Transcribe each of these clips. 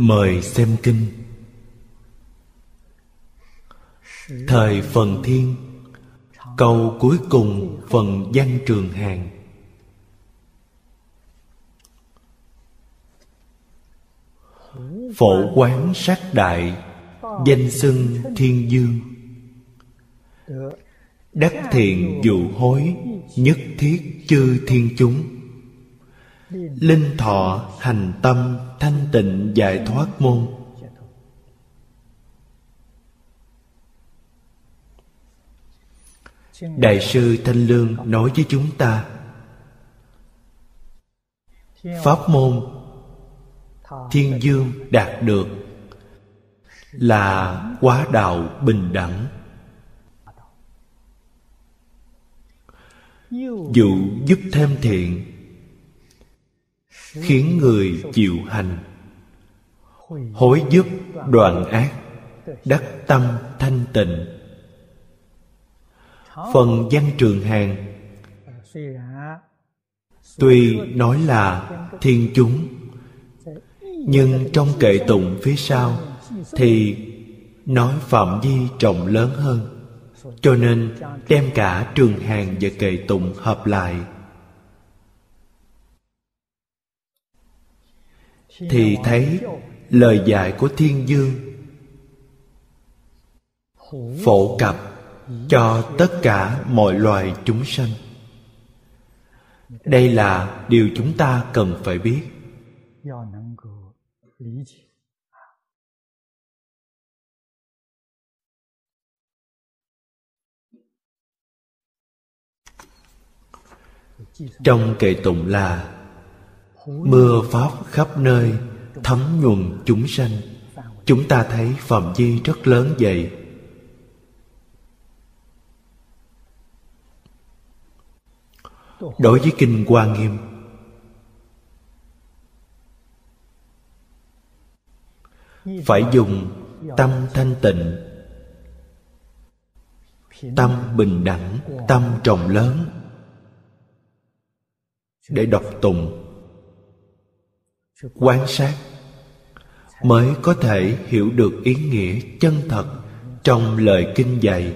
mời xem kinh. Thời phần thiên câu cuối cùng phần văn trường hàng. Phổ quán sát đại, danh xưng thiên dương. Đắc thiện dụ hối, nhất thiết chư thiên chúng linh thọ hành tâm thanh tịnh giải thoát môn. Đại sư thanh lương nói với chúng ta, pháp môn thiên dương đạt được là quá đạo bình đẳng. Dụ giúp thêm thiện khiến người chịu hành. Hối giúp đoạn ác, đắc tâm thanh tịnh. Phần văn trường hàng. Tuy nói là thiên chúng, nhưng trong kệ tụng phía sau thì nói phạm vi rộng lớn hơn, cho nên đem cả trường hàng và kệ tụng hợp lại. Thì thấy lời dạy của thiên dương phổ cập cho tất cả mọi loài chúng sanh. Đây là điều chúng ta cần phải biết. Trong kệ tụng là mưa pháp khắp nơi, thấm nhuần chúng sanh. Chúng ta thấy phạm vi rất lớn vậy. Đối với kinh hoa nghiêm, phải dùng tâm thanh tịnh, tâm bình đẳng, tâm rộng lớn để đọc tụng quan sát mới có thể hiểu được ý nghĩa chân thật trong lời kinh dạy.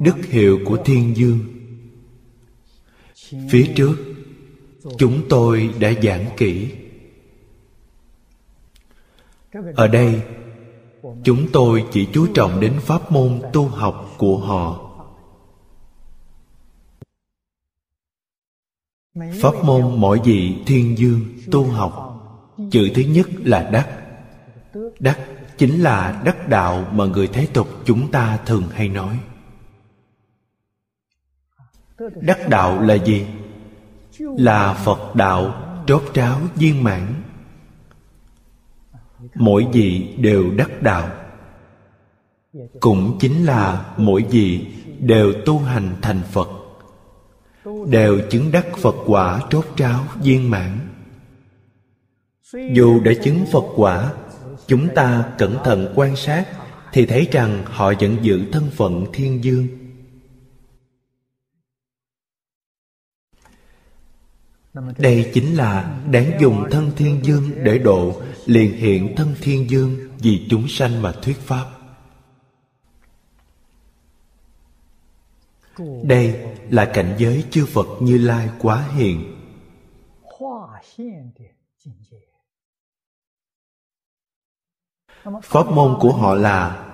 Đức hiệu của thiên dương. Phía trước, chúng tôi đã giảng kỹ. Ở đây, chúng tôi chỉ chú trọng đến pháp môn tu học của họ. Pháp môn mỗi vị thiên dương tu học. chữ thứ nhất là đắc. Đắc chính là đắc đạo mà người thế tục chúng ta thường hay nói. Đắc đạo là gì? Là phật đạo trót tráo viên mãn. Mỗi vị đều đắc đạo. Cũng chính là mỗi vị đều tu hành thành phật đều chứng đắc phật quả trót tráo viên mãn. Dù đã chứng phật quả, chúng ta cẩn thận quan sát thì thấy rằng họ vẫn giữ thân phận thiên dương. Đây chính là đáng dùng thân thiên dương để độ, liền hiện thân thiên dương vì chúng sanh mà thuyết pháp. Đây là cảnh giới chư phật như lai quá hiện pháp môn của họ là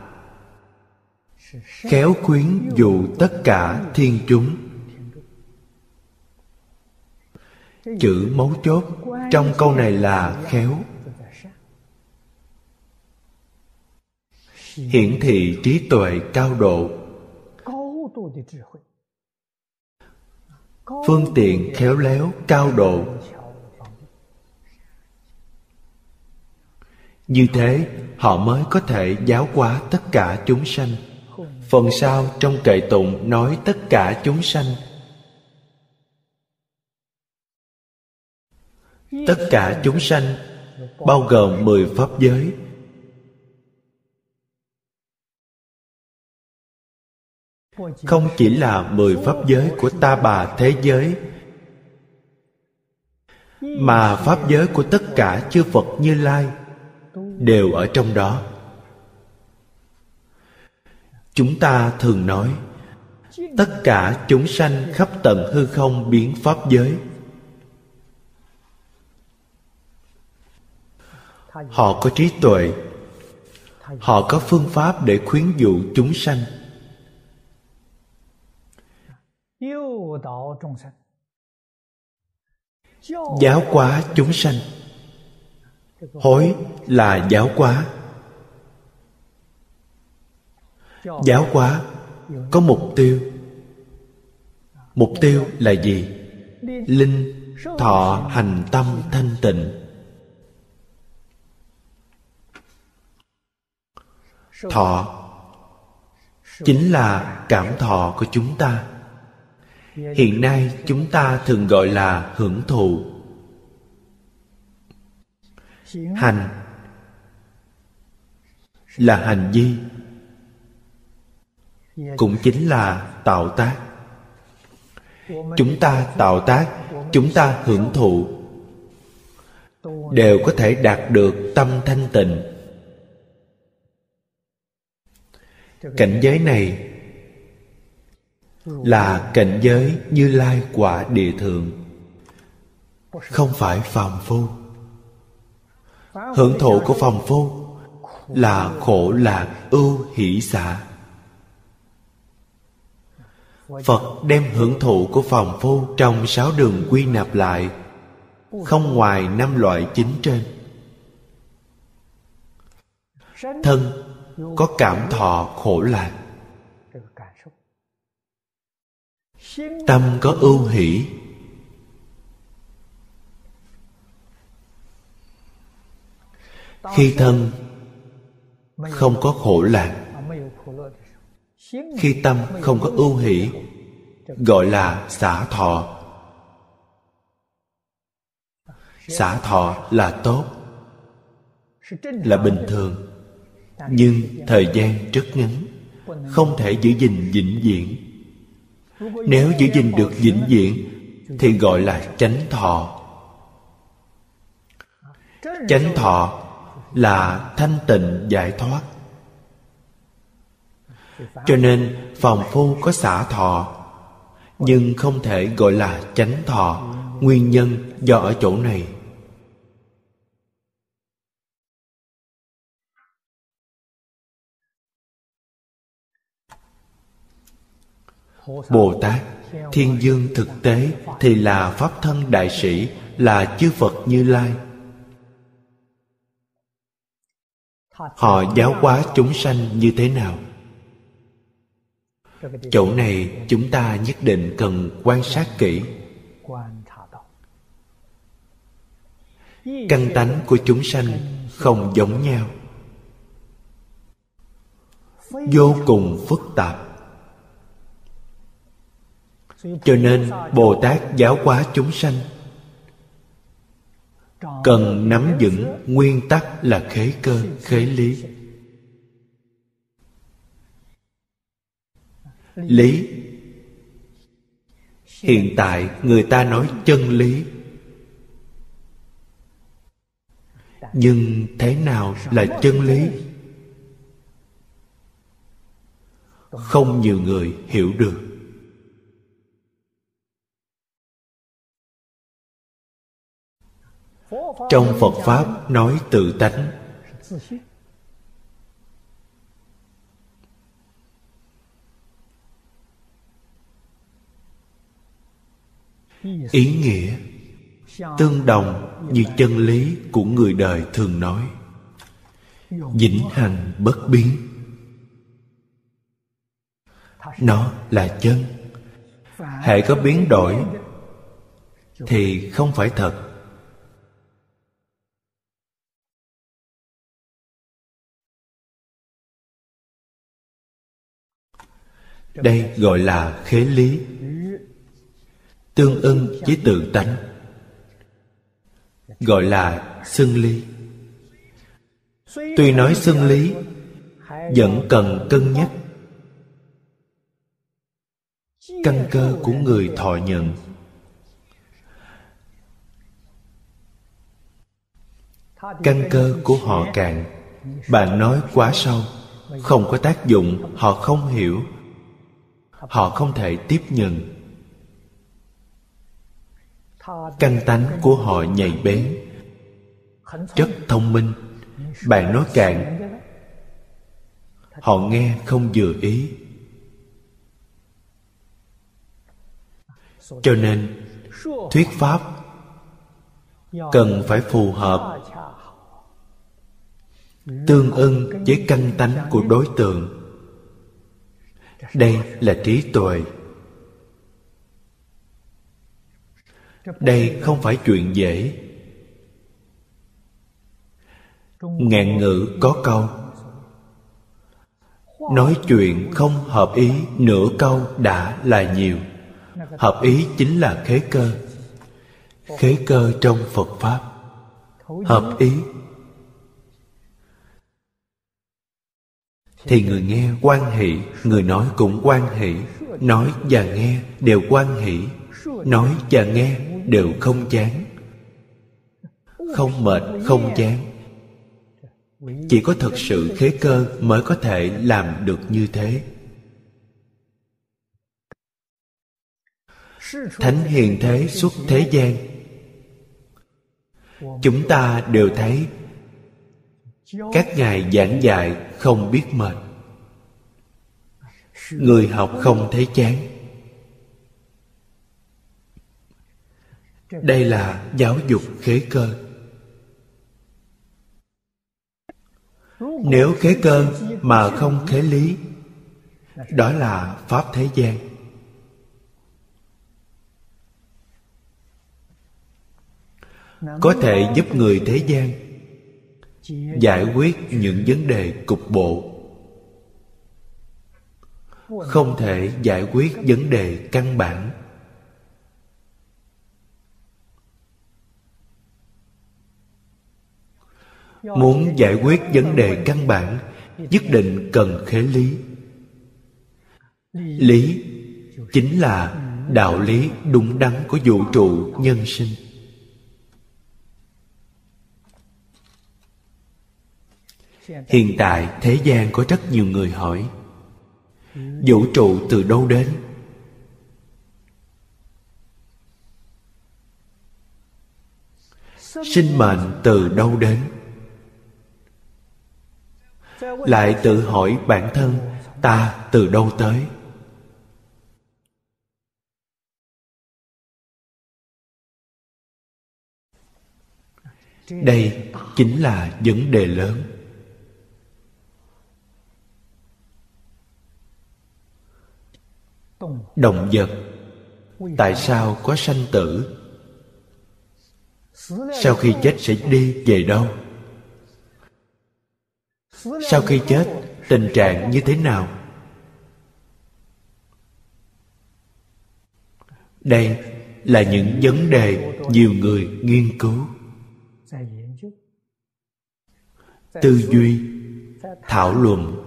khéo khuyến dụ tất cả thiên chúng. Chữ mấu chốt trong câu này là khéo. Hiển thị trí tuệ cao độ phương tiện khéo léo, cao độ. Như thế, họ mới có thể giáo hóa tất cả chúng sanh. Phần sau trong kệ tụng nói tất cả chúng sanh. Tất cả chúng sanh, bao gồm mười pháp giới không chỉ là mười pháp giới của ta bà thế giới, mà pháp giới của tất cả chư phật như lai đều ở trong đó. Chúng ta thường nói, tất cả chúng sanh khắp tận hư không biến pháp giới. Họ có trí tuệ, họ có phương pháp để khuyến dụ chúng sanh. Giáo hóa chúng sanh. Hối là giáo hóa. Giáo hóa có mục tiêu. Mục tiêu là gì? Linh, thọ, hành tâm, thanh tịnh. Thọ chính là cảm thọ của chúng ta hiện nay chúng ta thường gọi là hưởng thụ. Hành là hành vi, cũng chính là tạo tác. Chúng ta tạo tác, chúng ta hưởng thụ, đều có thể đạt được tâm thanh tịnh. Cảnh giới này là cảnh giới như lai quả địa thượng. Không phải phàm phu. Hưởng thụ của phàm phu là khổ lạc ưu hỷ xả. Phật đem hưởng thụ của phàm phu trong sáu đường quy nạp lại, không ngoài năm loại chính trên. Thân có cảm thọ khổ lạc. Tâm có ưu hỷ. Khi thân, không có khổ lạc. Khi tâm không có ưu hỷ, gọi là xả thọ. Xả thọ là tốt, là bình thường. Nhưng thời gian rất ngắn, không thể giữ gìn vĩnh viễn nếu giữ gìn được vĩnh viễn, thì gọi là chánh thọ. Chánh thọ là thanh tịnh giải thoát. Cho nên phòng phu có xả thọ, nhưng không thể gọi là chánh thọ. Nguyên nhân do ở chỗ này. Bồ tát, thiên dương thực tế thì là pháp thân đại sĩ, là chư phật như lai. Họ giáo hóa chúng sanh như thế nào? Chỗ này chúng ta nhất định cần quan sát kỹ. Căn tánh của chúng sanh không giống nhau. Vô cùng phức tạp cho nên bồ tát giáo hóa chúng sanh. Cần nắm vững nguyên tắc là khế cơ, khế lý. Lý. Hiện tại người ta nói chân lý. Nhưng thế nào là chân lý? Không nhiều người hiểu được. Trong phật pháp nói tự tánh. Ý nghĩa tương đồng như chân lý của người đời thường nói. Vĩnh hằng bất biến nó là chân. Hệ có biến đổi thì không phải thật. Đây gọi là khế lý. Tương ưng với tự tánh, gọi là xưng lý. Tuy nói xưng lý, vẫn cần cân nhắc. Căn cơ của người thọ nhận. Căn cơ của họ cạn. Bạn nói quá sâu, không có tác dụng, họ không hiểu họ không thể tiếp nhận. Căn tánh của họ nhạy bén, rất thông minh. Bạn nói cạn họ nghe không vừa ý. Cho nên, thuyết pháp cần phải phù hợp tương ưng với căn tánh của đối tượng đây là trí tuệ. Đây không phải chuyện dễ. Ngạn ngữ có câu, nói chuyện không hợp ý, nửa câu đã là nhiều. Hợp ý chính là khế cơ. Khế cơ trong phật pháp. Hợp ý thì người nghe quan hỷ, người nói cũng quan hỷ. Nói và nghe đều quan hỷ. Nói và nghe đều không chán. Không mệt, không chán. Chỉ có thật sự khế cơ mới có thể làm được như thế. Thánh hiền thế xuất thế gian. Chúng ta đều thấy các ngài giảng dạy không biết mệt. Người học không thấy chán. Đây là giáo dục khế cơ. Nếu khế cơ mà không khế lý, đó là pháp thế gian. Có thể giúp người thế gian giải quyết những vấn đề cục bộ. Không thể giải quyết vấn đề căn bản. Muốn giải quyết vấn đề căn bản, nhất định cần khế lý. Lý chính là đạo lý đúng đắn của vũ trụ nhân sinh. Hiện tại thế gian có rất nhiều người hỏi, vũ trụ từ đâu đến? Sinh mệnh từ đâu đến? Lại tự hỏi bản thân, ta từ đâu tới? Đây chính là vấn đề lớn. Động vật, tại sao có sanh tử? Sau khi chết sẽ đi về đâu? Sau khi chết, tình trạng như thế nào? Đây là những vấn đề nhiều người nghiên cứu. Tư duy, thảo luận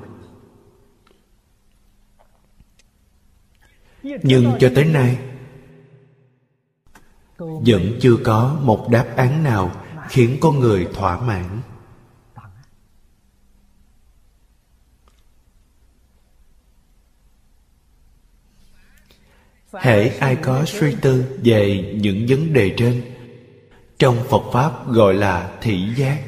nhưng cho tới nay, vẫn chưa có một đáp án nào khiến con người thỏa mãn. Hễ ai có suy tư về những vấn đề trên, trong phật pháp gọi là thị giác,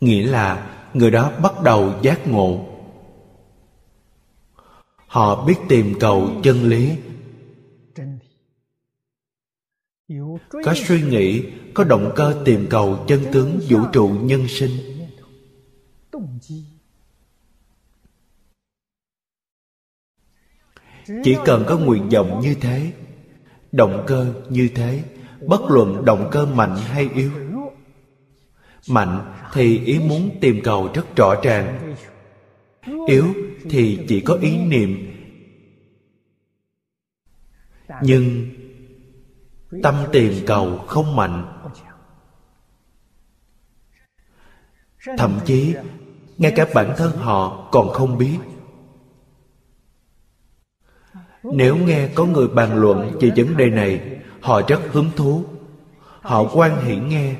nghĩa là người đó bắt đầu giác ngộ họ biết tìm cầu chân lý. Có suy nghĩ, có động cơ tìm cầu chân tướng vũ trụ nhân sinh. Chỉ cần có nguyện vọng như thế, động cơ như thế, bất luận động cơ mạnh hay yếu, mạnh thì ý muốn tìm cầu rất rõ ràng. Yếu thì chỉ có ý niệm. Nhưng tâm tìm cầu không mạnh. Thậm chí, ngay cả bản thân họ còn không biết. Nếu nghe có người bàn luận về vấn đề này, họ rất hứng thú. Họ quan hỷ nghe.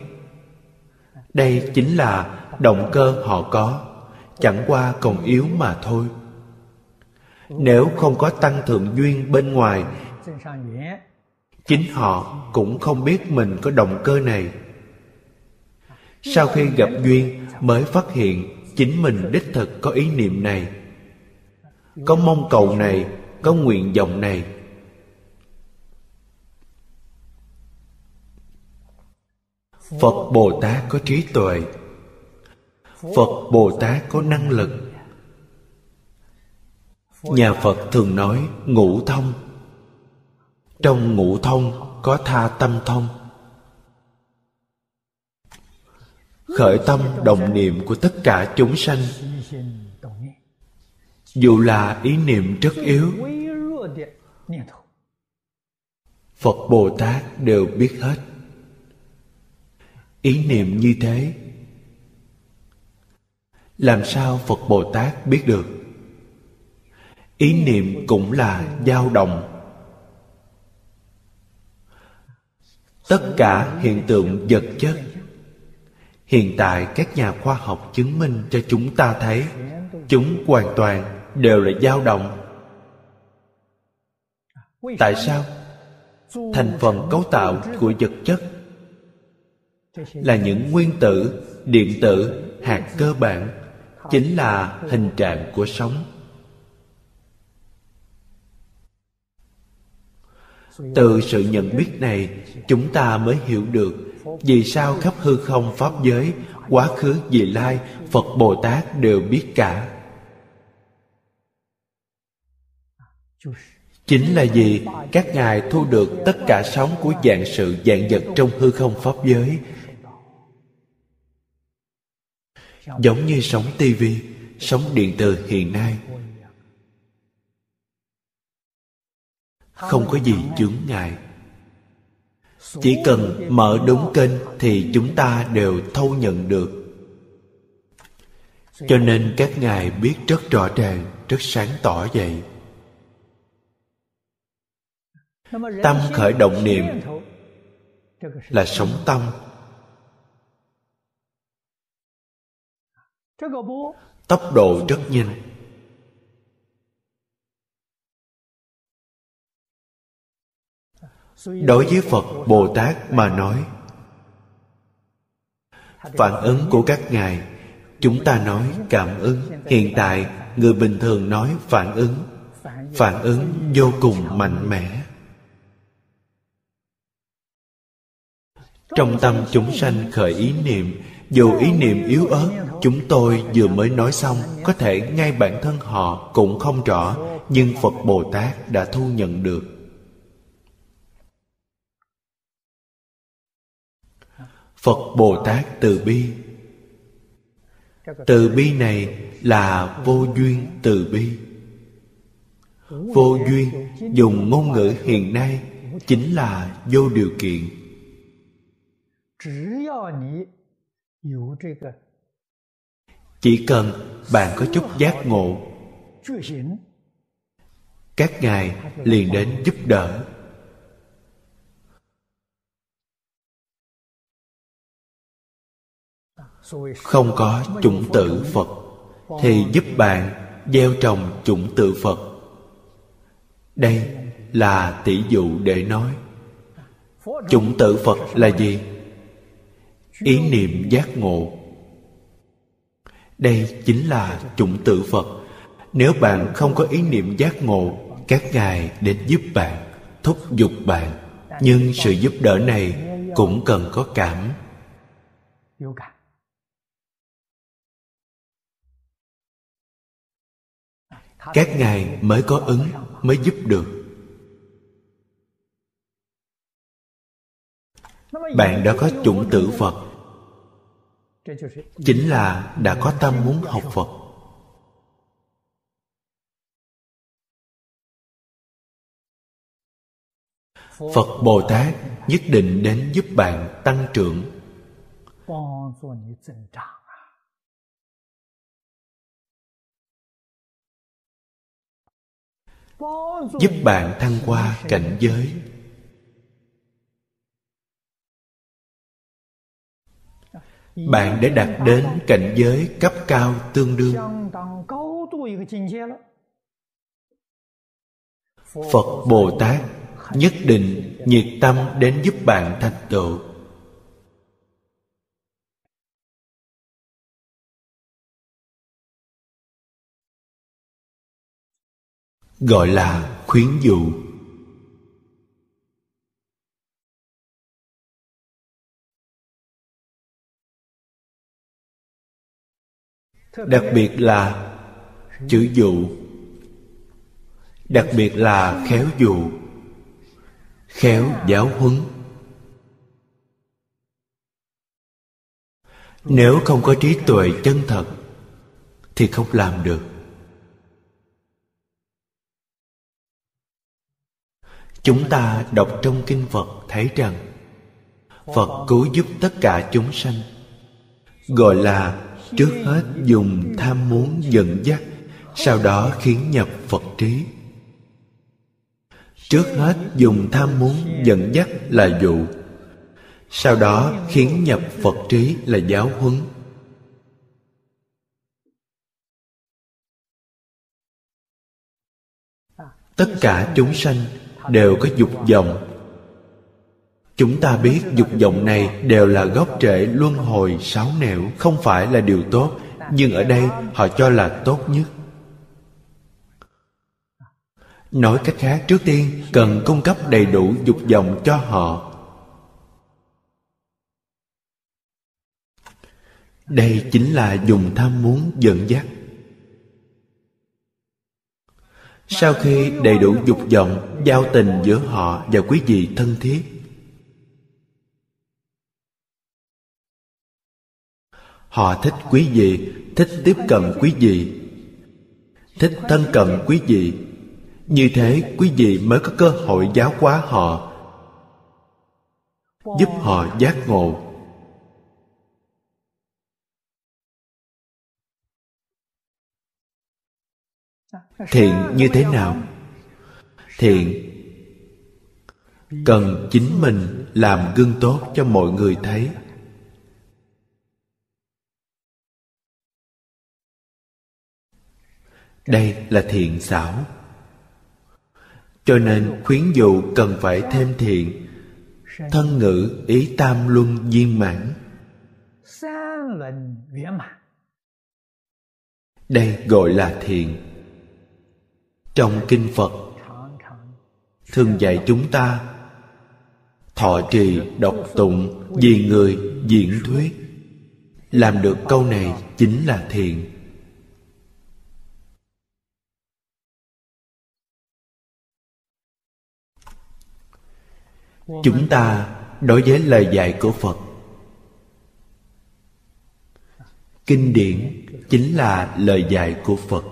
Đây chính là động cơ họ có chẳng qua còn yếu mà thôi. Nếu không có tăng thượng duyên bên ngoài, chính họ cũng không biết mình có động cơ này. Sau khi gặp duyên mới phát hiện chính mình đích thực có ý niệm này. Có mong cầu này, có nguyện vọng này. Phật bồ tát có trí tuệ phật bồ tát có năng lực. Nhà phật thường nói ngũ thông. Trong ngũ thông có tha tâm thông. Khởi tâm đồng niệm của tất cả chúng sanh. Dù là ý niệm rất yếu, phật bồ tát đều biết hết. Ý niệm như thế làm sao phật bồ tát biết được? Ý niệm cũng là dao động. Tất cả hiện tượng vật chất. Hiện tại các nhà khoa học chứng minh cho chúng ta thấy, chúng hoàn toàn đều là dao động. Tại sao? Thành phần cấu tạo của vật chất là những nguyên tử, điện tử, hạt cơ bản chính là hình trạng của sống. Từ sự nhận biết này, chúng ta mới hiểu được vì sao khắp hư không pháp giới, quá khứ vị lai, phật bồ tát đều biết cả. Chính là vì các ngài thu được tất cả sóng của dạng sự dạng vật trong hư không pháp giới giống như sóng tivi sóng điện từ hiện nay. Không có gì chướng ngại. Chỉ cần mở đúng kênh thì chúng ta đều thâu nhận được. Cho nên các ngài biết rất rõ ràng, rất sáng tỏ vậy. Tâm khởi động niệm là sống tâm. Tốc độ rất nhanh. Đối với phật bồ tát mà nói, phản ứng của các ngài, chúng ta nói cảm ứng. Hiện tại, người bình thường nói phản ứng. Phản ứng vô cùng mạnh mẽ. Trong tâm chúng sanh khởi ý niệm dù ý niệm yếu ớt, chúng tôi vừa mới nói xong, có thể ngay bản thân họ cũng không rõ, nhưng phật bồ tát đã thu nhận được. Phật bồ tát từ bi. Từ bi này là vô duyên từ bi. Vô duyên dùng ngôn ngữ hiện nay chính là vô điều kiện chỉ cần bạn có chút giác ngộ các ngài liền đến giúp đỡ. Không có chủng tử phật thì giúp bạn gieo trồng chủng tử phật. Đây là tỷ dụ để nói. Chủng tử phật là gì ý niệm giác ngộ. Đây chính là chủng tử phật. Nếu bạn không có ý niệm giác ngộ, các ngài đến giúp bạn, thúc giục bạn. Nhưng sự giúp đỡ này cũng cần có cảm. Các ngài mới có ứng, mới giúp được. Bạn đã có chủng tử phật chính là đã có tâm muốn học phật. Phật bồ tát nhất định đến giúp bạn tăng trưởng. Giúp bạn thăng qua cảnh giới. Bạn đã đạt đến cảnh giới cấp cao tương đương. Phật bồ tát nhất định nhiệt tâm đến giúp bạn thành tựu. Gọi là khuyến dụ. Đặc biệt là chữ dụ. Đặc biệt là khéo dụ. Khéo giáo huấn. Nếu không có trí tuệ chân thật, thì không làm được. Chúng ta đọc trong kinh phật thấy rằng, phật cứu giúp tất cả chúng sanh, gọi là trước hết dùng tham muốn dẫn dắt, sau đó khiến nhập phật trí. Trước hết dùng tham muốn dẫn dắt là dụ, sau đó khiến nhập phật trí là giáo huấn. Tất cả chúng sanh đều có dục vọng chúng ta biết dục vọng này đều là gốc rễ luân hồi sáu nẻo, không phải là điều tốt, nhưng ở đây họ cho là tốt nhất. Nói cách khác, trước tiên, cần cung cấp đầy đủ dục vọng cho họ. Đây chính là dùng tham muốn dẫn dắt. Sau khi đầy đủ dục vọng, giao tình giữa họ và quý vị thân thiết họ thích quý vị, thích tiếp cận quý vị. Thích thân cận quý vị. Như thế quý vị mới có cơ hội giáo hóa họ, giúp họ giác ngộ. Thiện như thế nào? Thiện, cần chính mình làm gương tốt cho mọi người thấy. Đây là thiện xảo. Cho nên khuyến dụ cần phải thêm thiện, thân ngữ ý tam luân viên mãn. Đây gọi là thiện. Trong kinh phật, thường dạy chúng ta thọ trì độc tụng, vì người, diễn thuyết. Làm được câu này chính là thiện. Chúng ta đối với lời dạy của phật. Kinh điển chính là lời dạy của phật.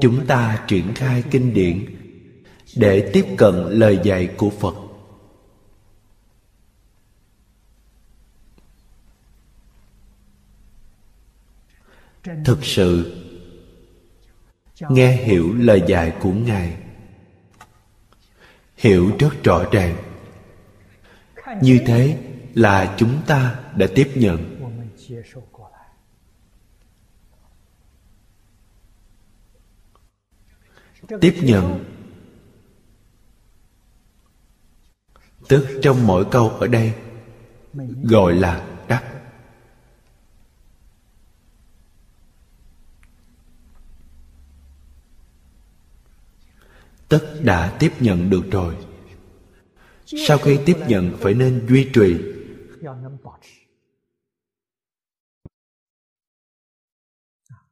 Chúng ta triển khai kinh điển để tiếp cận lời dạy của phật. Thực sự, nghe hiểu lời dạy của ngài, hiểu rất rõ ràng như thế là chúng ta đã tiếp nhận. Tiếp nhận. Tức trong mỗi câu ở đây, gọi là đắc. Tất đã tiếp nhận được rồi sau khi tiếp nhận, phải nên duy trì.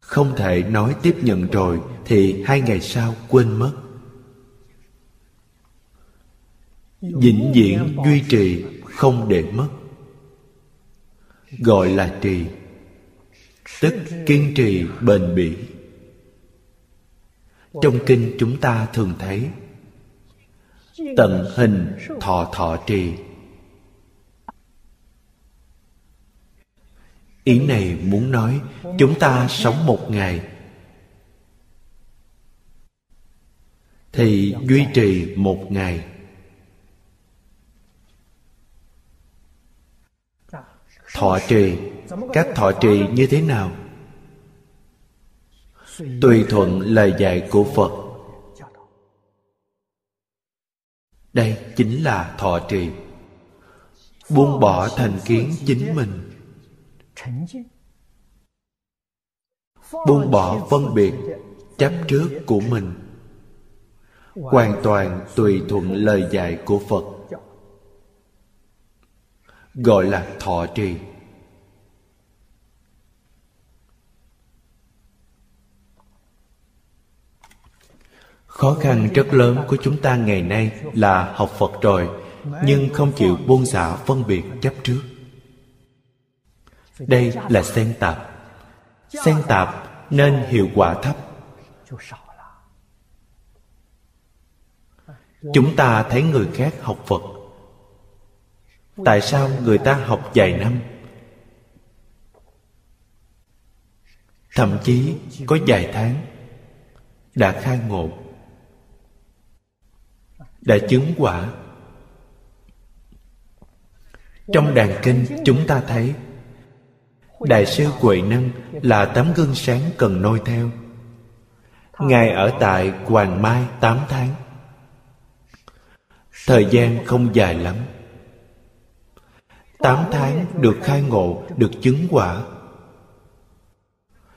Không thể nói tiếp nhận rồi, thì hai ngày sau quên mất. Vĩnh viễn duy trì, không để mất. Gọi là trì, tức kiên trì bền bỉ. Trong kinh chúng ta thường thấy tận hình thọ thọ trì. Ý này muốn nói, chúng ta sống một ngày. Thì duy trì một ngày. Thọ trì. Cách thọ trì như thế nào? Tùy thuận lời dạy của phật. Đây chính là thọ trì. Buông bỏ thành kiến chính mình. Buông bỏ phân biệt, chấp trước của mình. Hoàn toàn tùy thuận lời dạy của phật. Gọi là thọ trì. Khó khăn rất lớn của chúng ta ngày nay là học phật rồi, nhưng không chịu buông xả phân biệt chấp trước. Đây là xen tạp. Xen tạp nên hiệu quả thấp. Chúng ta thấy người khác học phật. Tại sao người ta học vài năm? Thậm chí có vài tháng đã khai ngộ đã chứng quả. Trong đàn kinh, chúng ta thấy, đại sư huệ năng là tấm gương sáng cần noi theo. Ngài ở tại hoàng mai tám tháng. Thời gian không dài lắm. Tám tháng được khai ngộ, được chứng quả.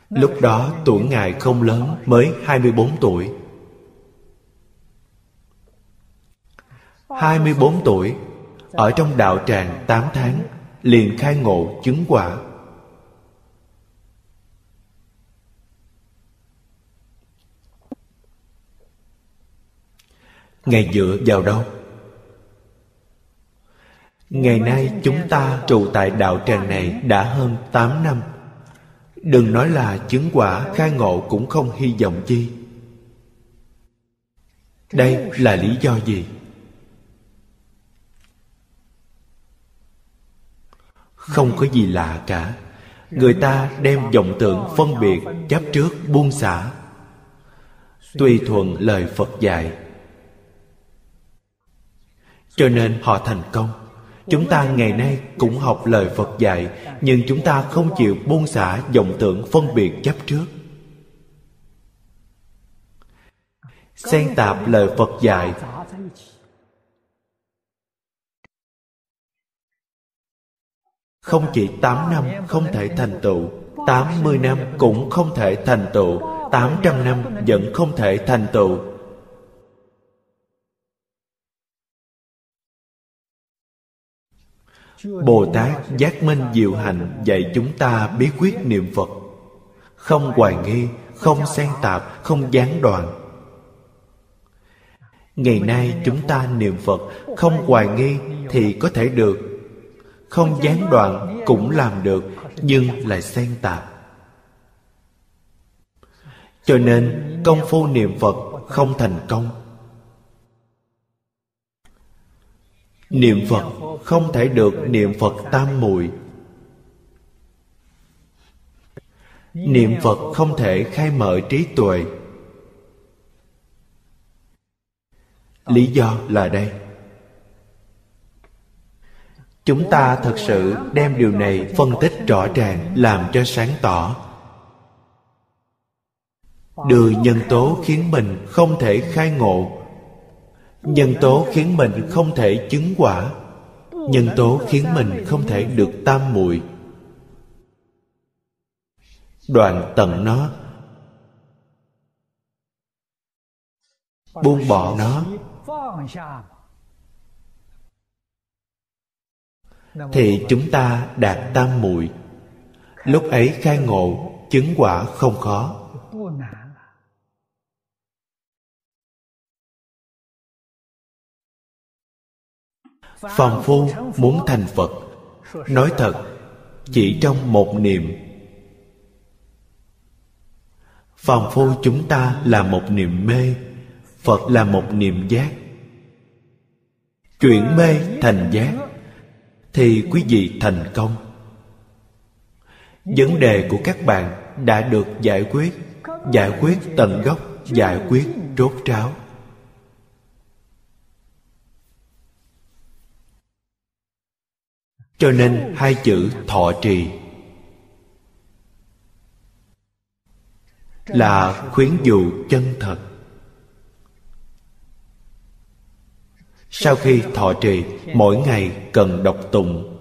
Lúc đó tuổi ngài không lớn, mới 24 tuổi. 24 tuổi, Ở trong đạo tràng 8 tháng, Liền khai ngộ chứng quả Ngày dựa vào đâu? Ngày nay chúng ta trụ tại đạo tràng này đã hơn 8 năm Đừng nói là chứng quả khai ngộ cũng không hy vọng chi Đây là lý do gì? Không có gì lạ cả. Người ta đem vọng tưởng phân biệt chấp trước buông xả. Tùy thuận lời Phật dạy, Cho nên họ thành công. Chúng ta ngày nay cũng học lời Phật dạy, Nhưng chúng ta không chịu buông xả vọng tưởng phân biệt chấp trước. Xen tạp lời Phật dạy Không chỉ 8 năm không thể thành tựu 80 năm cũng không thể thành tựu 800 năm vẫn không thể thành tựu. Bồ Tát Giác Minh Diệu Hành dạy chúng ta bí quyết niệm Phật. Không hoài nghi, không xen tạp, không gián đoạn. Ngày nay chúng ta niệm Phật Không hoài nghi thì có thể được không gián đoạn cũng làm được, nhưng lại xen tạp. Cho nên, công phu niệm phật không thành công. Niệm phật không thể được niệm phật tam muội. Niệm phật không thể khai mở trí tuệ. Lý do là đây chúng ta thật sự đem điều này phân tích rõ ràng, làm cho sáng tỏ. Đưa nhân tố khiến mình không thể khai ngộ. Nhân tố khiến mình không thể chứng quả. Nhân tố khiến mình không thể được tam muội. Đoạn tận nó. Buông bỏ nó. Thì chúng ta đạt tam muội. Lúc ấy khai ngộ, chứng quả không khó. Phàm phu muốn thành phật. Nói thật, chỉ trong một niệm. Phàm phu chúng ta là một niệm mê, phật là một niệm giác. Chuyển mê thành giác thì quý vị thành công. Vấn đề của các bạn đã được giải quyết giải quyết tận gốc, giải quyết rốt ráo cho nên hai chữ thọ trì là khuyến dụ chân thật. Sau khi thọ trì, mỗi ngày cần đọc tụng.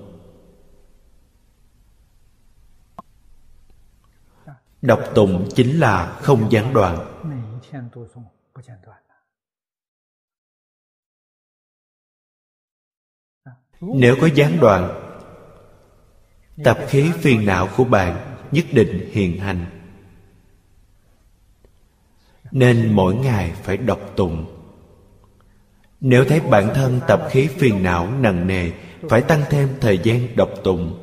Đọc tụng chính là không gián đoạn. Nếu có gián đoạn, tập khí phiền não của bạn nhất định hiện hành. Nên mỗi ngày phải đọc tụng nếu thấy bản thân tập khí phiền não, nặng nề, phải tăng thêm thời gian đọc tụng.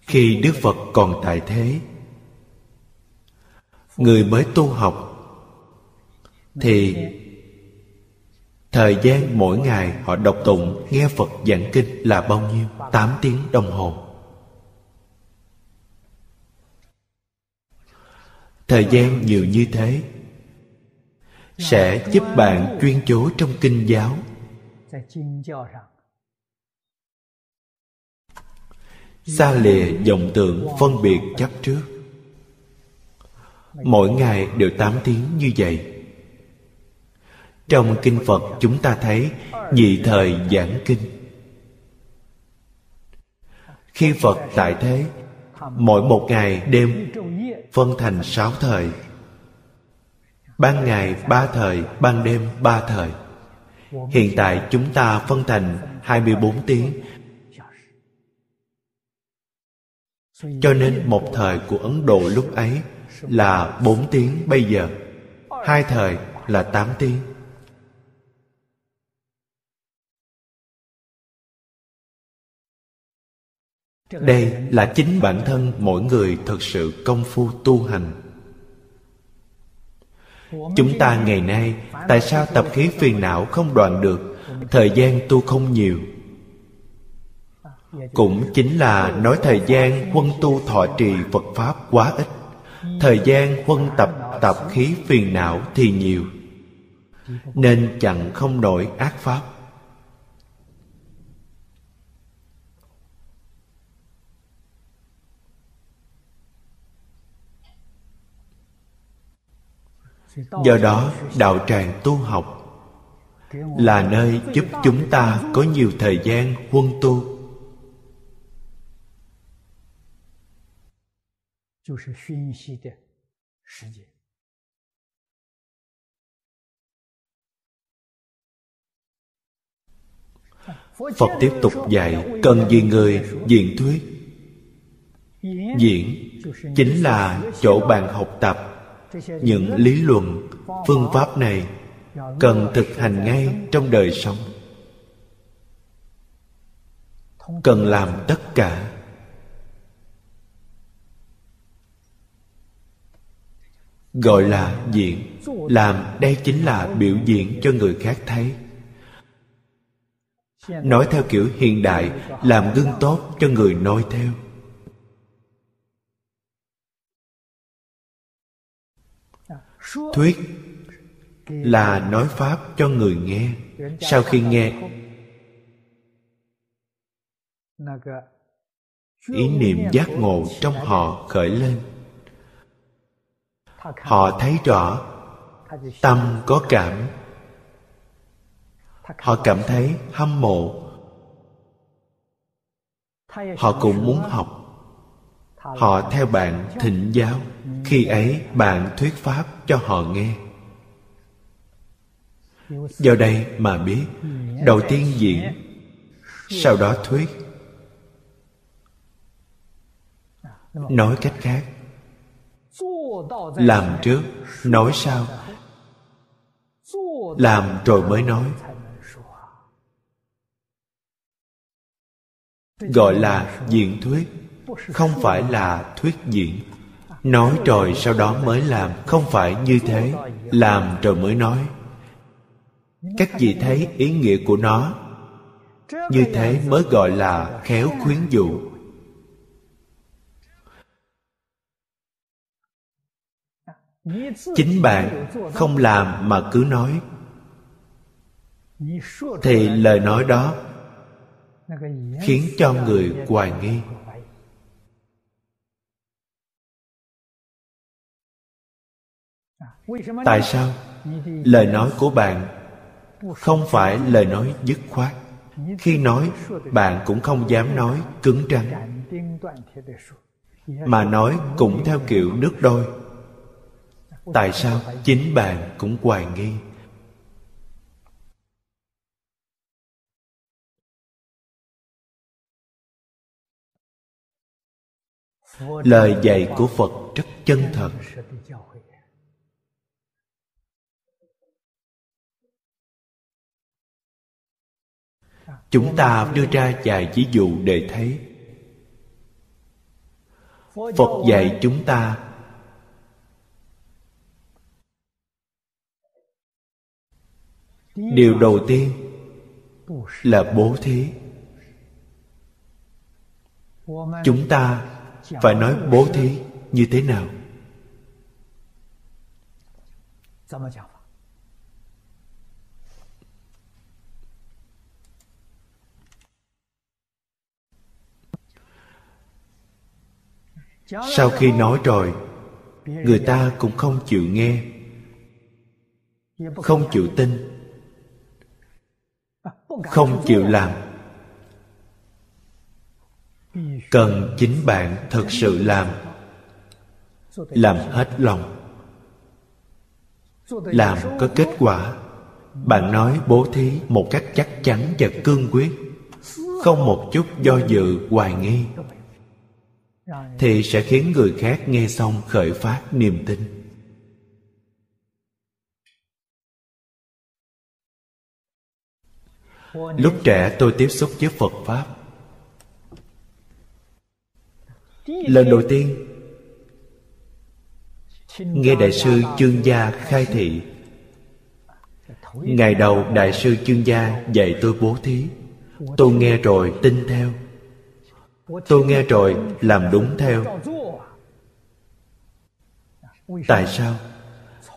Khi đức phật còn tại thế, người mới tu học, thì thời gian mỗi ngày họ đọc tụng, nghe phật giảng kinh là bao nhiêu? Tám tiếng đồng hồ. Thời gian nhiều như thế sẽ giúp bạn chuyên chú trong kinh giáo. Xa lìa vọng tưởng phân biệt chấp trước. Mỗi ngày đều tám tiếng như vậy. Trong kinh phật chúng ta thấy nhị thời giảng kinh. Khi phật tại thế, mỗi một ngày đêm phân thành sáu thời ban ngày ba thời, ban đêm ba thời. Hiện tại chúng ta phân thành 24 tiếng. Cho nên một thời của ấn độ lúc ấy là 4 tiếng bây giờ. Hai thời là 8 tiếng. Đây là chính bản thân mỗi người thực sự công phu tu hành chúng ta ngày nay, tại sao tập khí phiền não không đoạn được? Thời gian tu không nhiều. Cũng chính là nói thời gian quân tu thọ trì phật pháp quá ít. Thời gian quân tập tập khí phiền não thì nhiều. Nên chẳng không nổi ác pháp. Do đó, đạo tràng tu học là nơi giúp chúng ta có nhiều thời gian huân tu. Phật tiếp tục dạy, Cần gì người diễn thuyết? Diễn chính là chỗ bạn học tập. Những lý luận, phương pháp này Cần thực hành ngay trong đời sống. Cần làm tất cả. Gọi là diễn. Làm đây chính là biểu diễn cho người khác thấy. Nói theo kiểu hiện đại làm gương tốt cho người noi theo. Thuyết là nói pháp cho người nghe. Sau khi nghe ý niệm giác ngộ trong họ khởi lên. Họ thấy rõ tâm có cảm. Họ cảm thấy hâm mộ. Họ cũng muốn học. Họ theo bạn thịnh giáo. Khi ấy bạn thuyết pháp cho họ nghe. Do đây mà biết, đầu tiên diễn sau đó thuyết. Nói cách khác, làm trước, nói sau. Làm rồi mới nói. Gọi là diễn thuyết, không phải là thuyết diễn nói rồi sau đó mới làm, không phải như thế. Làm rồi mới nói. Các vị thấy ý nghĩa của nó? Như thế mới gọi là khéo khuyến dụ. Chính bạn không làm mà cứ nói. Thì lời nói đó khiến cho người hoài nghi. Tại sao? Lời nói của bạn không phải lời nói dứt khoát. Khi nói, bạn cũng không dám nói cứng rắn. Mà nói cũng theo kiểu nước đôi. Tại sao chính bạn cũng hoài nghi? Lời dạy của phật rất chân thật. Chúng ta đưa ra vài ví dụ để thấy. Phật dạy chúng ta, điều đầu tiên là bố thí. Chúng ta phải nói bố thí như thế nào? Sau khi nói rồi, người ta cũng không chịu nghe, không chịu tin, không chịu làm. Cần chính bạn thật sự làm làm hết lòng. Làm có kết quả. Bạn nói bố thí một cách chắc chắn và cương quyết, không một chút do dự hoài nghi thì sẽ khiến người khác nghe xong khởi phát niềm tin. Lúc trẻ tôi tiếp xúc với phật pháp. Lần đầu tiên nghe đại sư chương gia khai thị. Ngày đầu đại sư chương gia dạy tôi bố thí. Tôi nghe rồi tin theo tôi nghe rồi, làm đúng theo. Tại sao?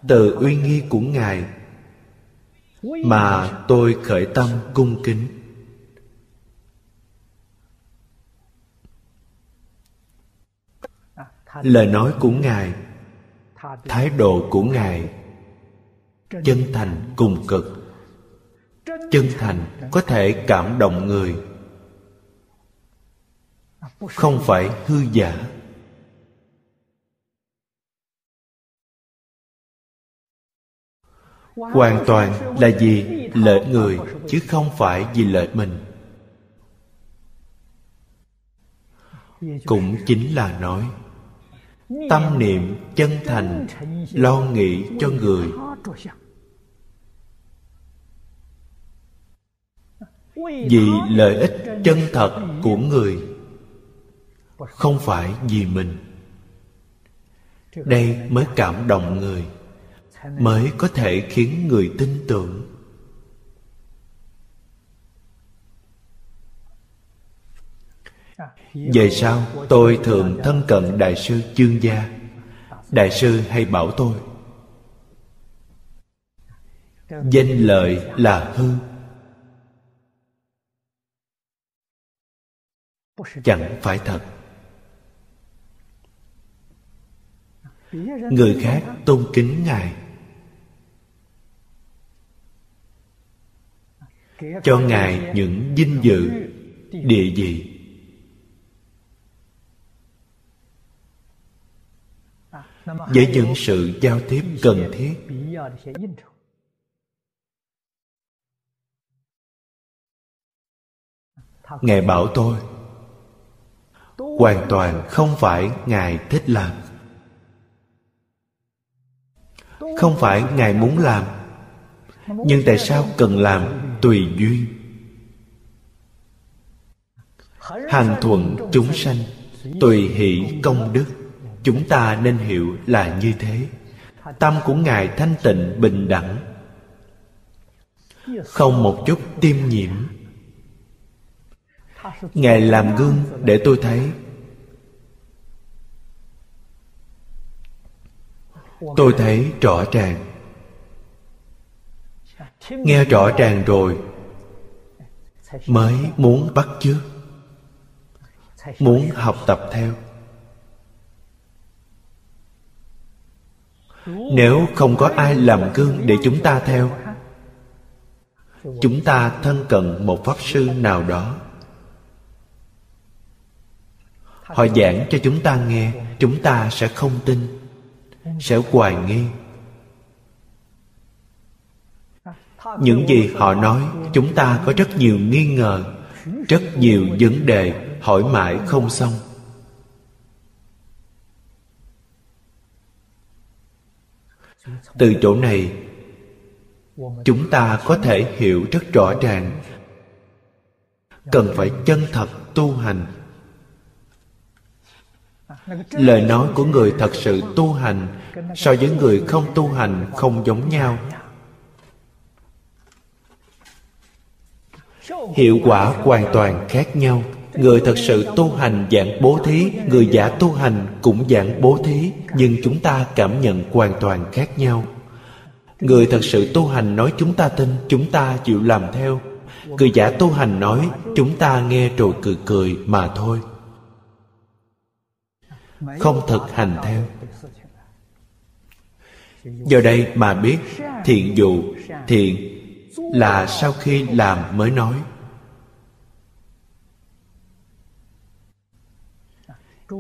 Từ uy nghi của ngài mà tôi khởi tâm cung kính. Lời nói của ngài, thái độ của ngài chân thành cùng cực. Chân thành có thể cảm động người không phải hư giả. Hoàn toàn là vì lợi người, chứ không phải vì lợi mình. Cũng chính là nói, tâm niệm chân thành, lo nghĩ cho người. Vì lợi ích chân thật của người không phải vì mình. Đây mới cảm động người, mới có thể khiến người tin tưởng. Về sau, tôi thường thân cận đại sư chương gia. Đại sư hay bảo tôi, danh lợi là hư. Chẳng phải thật. Người khác tôn kính ngài. Cho ngài những vinh dự, địa vị. Với những sự giao tiếp cần thiết. Ngài bảo tôi, hoàn toàn không phải ngài thích làm. Không phải ngài muốn làm, nhưng tại sao cần làm tùy duyên? Hàng thuận chúng sanh, tùy hỷ công đức, chúng ta nên hiểu là như thế. Tâm của ngài thanh tịnh, bình đẳng. Không một chút tiêm nhiễm. Ngài làm gương để tôi thấy. Tôi thấy rõ ràng. Nghe rõ ràng rồi. Mới muốn bắt chước. Muốn học tập theo. Nếu không có ai làm gương để chúng ta theo, chúng ta thân cận một pháp sư nào đó. Họ giảng cho chúng ta nghe, chúng ta sẽ không tin sẽ hoài nghi. Những gì họ nói, chúng ta có rất nhiều nghi ngờ, rất nhiều vấn đề hỏi mãi không xong. Từ chỗ này, chúng ta có thể hiểu rất rõ ràng. Cần phải chân thật tu hành lời nói của người thật sự tu hành, so với người không tu hành không giống nhau. Hiệu quả hoàn toàn khác nhau. Người thật sự tu hành dạng bố thí, người giả tu hành cũng dạng bố thí, nhưng chúng ta cảm nhận hoàn toàn khác nhau. Người thật sự tu hành nói chúng ta tin, chúng ta chịu làm theo. Người giả tu hành nói, chúng ta nghe rồi cười cười mà thôi không thực hành theo. do đây mà biết thiện dụ thiện là sau khi làm mới nói.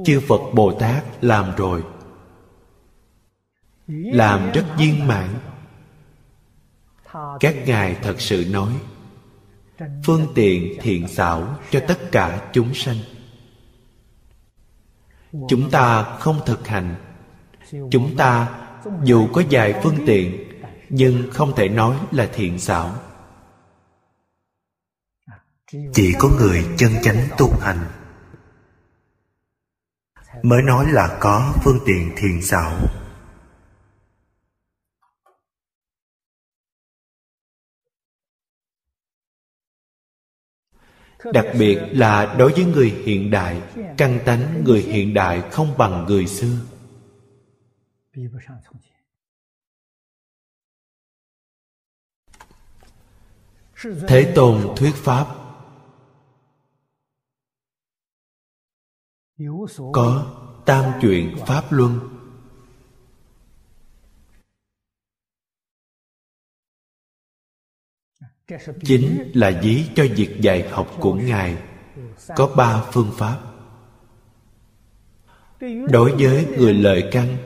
Chư phật bồ tát làm rồi. Làm rất viên mãn. Các ngài thật sự nói phương tiện thiện xảo cho tất cả chúng sanh chúng ta không thực hành. Chúng ta dù có vài phương tiện, nhưng không thể nói là thiện xảo. Chỉ có người chân chánh tu hành mới nói là có phương tiện thiện xảo. Đặc biệt là đối với người hiện đại, căn tánh người hiện đại không bằng người xưa. Thế tôn thuyết pháp. Có tam chuyện pháp luân. Chính là ví cho việc dạy học của ngài. Có ba phương pháp. Đối với người lợi căn,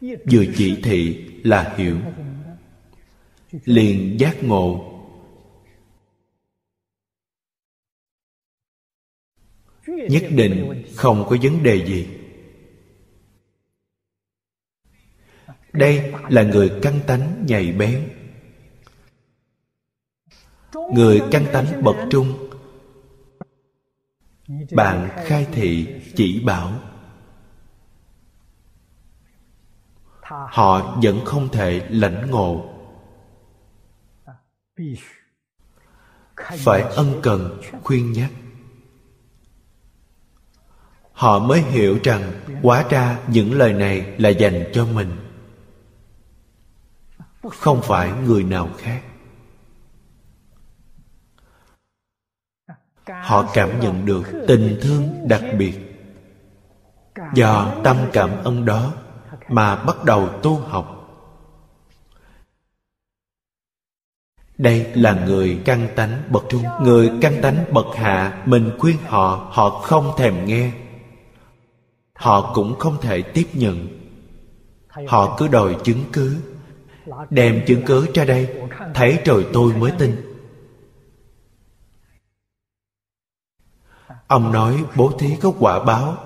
vừa chỉ thị là hiểu. Liền giác ngộ. Nhất định không có vấn đề gì. Đây là người căng tánh nhạy bén người căn tánh bậc trung. Bạn khai thị chỉ bảo. Họ vẫn không thể lãnh ngộ. Phải ân cần, khuyên nhắc. Họ mới hiểu rằng quá ra những lời này là dành cho mình. Không phải người nào khác. Họ cảm nhận được tình thương đặc biệt. Do tâm cảm ơn đó mà bắt đầu tu học. Đây là người căn tánh bậc trung. Người căn tánh bậc hạ mình khuyên họ họ không thèm nghe. Họ cũng không thể tiếp nhận. Họ cứ đòi chứng cứ. Đem chứng cứ ra đây, thấy rồi tôi mới tin. Ông nói, bố thí có quả báo.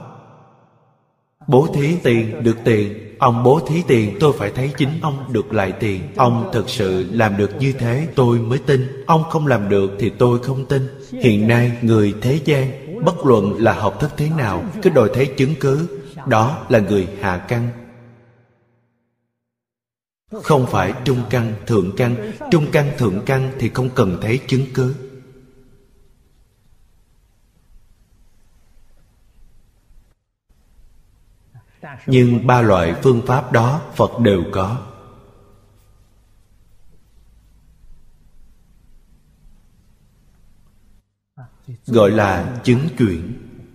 Bố thí tiền được tiền, ông bố thí tiền, tôi phải thấy chính ông được lại tiền. Ông thật sự làm được như thế, tôi mới tin. Ông không làm được thì tôi không tin. Hiện nay, người thế gian, bất luận là học thức thế nào, cứ đòi thấy chứng cứ. Đó là người hạ căn. Không phải trung căn, thượng căn. Trung căn, thượng căn thì không cần thấy chứng cứ. Nhưng ba loại phương pháp đó phật đều có. Gọi là chứng chuyển.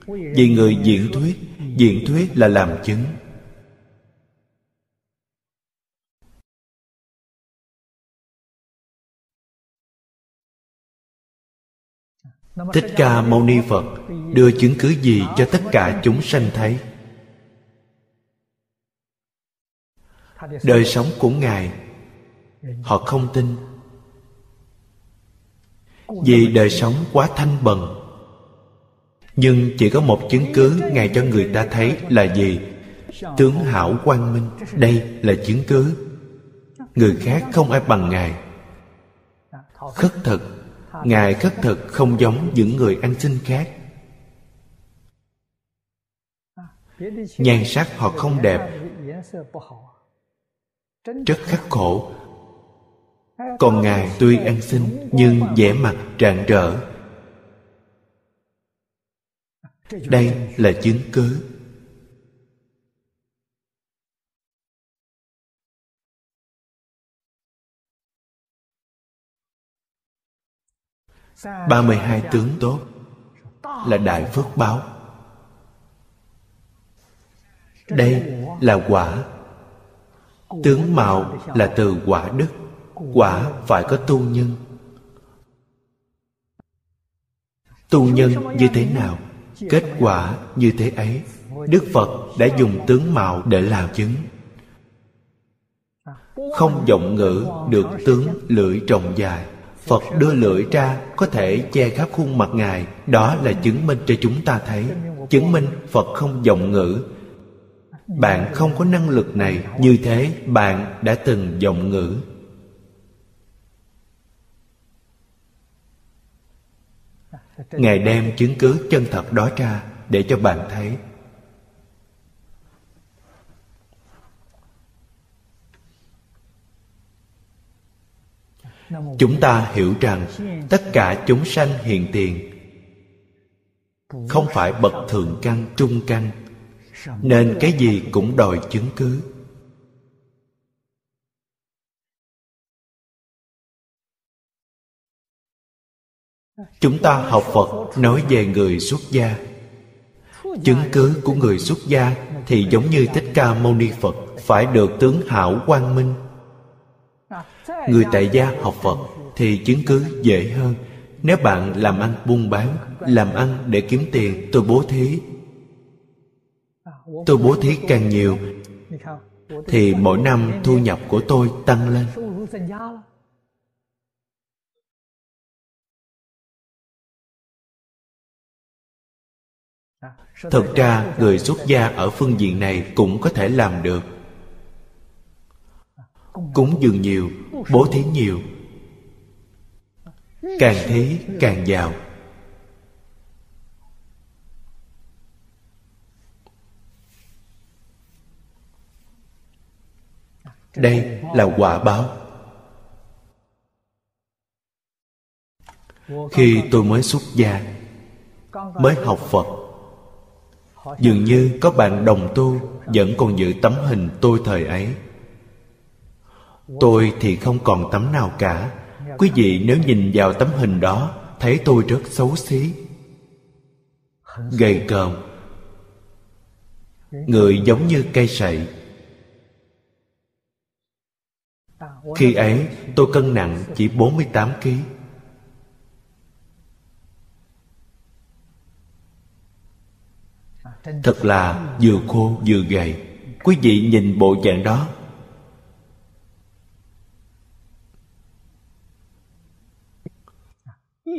Vì người diễn thuyết diễn thuyết là làm chứng. Thích ca mâu ni phật đưa chứng cứ gì cho tất cả chúng sanh thấy? Đời sống của ngài, họ không tin. Vì đời sống quá thanh bần, nhưng chỉ có một chứng cứ ngài cho người ta thấy là gì? Tướng hảo quang minh. Đây là chứng cứ. Người khác không ai bằng ngài. Khất thực. Ngài khất thực không giống những người ăn xin khác. Nhan sắc họ không đẹp rất khắc khổ. Còn ngài tuy ăn xin nhưng vẻ mặt rạng rỡ. Đây là chứng cứ. Ba mươi hai tướng tốt là đại phước báo. Đây là quả tướng mạo là từ quả đức. Quả phải có tu nhân. Tu nhân như thế nào? Kết quả như thế ấy. Đức phật đã dùng tướng mạo để làm chứng. Không giọng ngữ được tướng lưỡi rộng dài. Phật đưa lưỡi ra có thể che khắp khuôn mặt ngài. Đó là chứng minh cho chúng ta thấy. Chứng minh phật không giọng ngữ bạn không có năng lực này như thế, bạn đã từng giọng ngữ. Ngài đem chứng cứ chân thật đó ra để cho bạn thấy. Chúng ta hiểu rằng tất cả chúng sanh hiện tiền không phải bậc thượng căn, trung căn nên cái gì cũng đòi chứng cứ. Chúng ta học phật nói về người xuất gia. Chứng cứ của người xuất gia thì giống như thích ca mâu ni phật phải được tướng hảo quang minh. Người tại gia học phật thì chứng cứ dễ hơn. Nếu bạn làm ăn buôn bán, làm ăn để kiếm tiền, tôi bố thí tôi bố thí càng nhiều. thì mỗi năm thu nhập của tôi tăng lên. Thực ra người xuất gia ở phương diện này cũng có thể làm được. Cúng dường nhiều bố thí nhiều. Càng thí càng giàu đây là quả báo. Khi tôi mới xuất gia, mới học phật, dường như có bạn đồng tu vẫn còn giữ tấm hình tôi thời ấy. Tôi thì không còn tấm nào cả. Quý vị nếu nhìn vào tấm hình đó, thấy tôi rất xấu xí. Gầy còm, người giống như cây sậy. Khi ấy tôi cân nặng chỉ 48 kg Thật là vừa khô vừa gầy. Quý vị nhìn bộ dạng đó.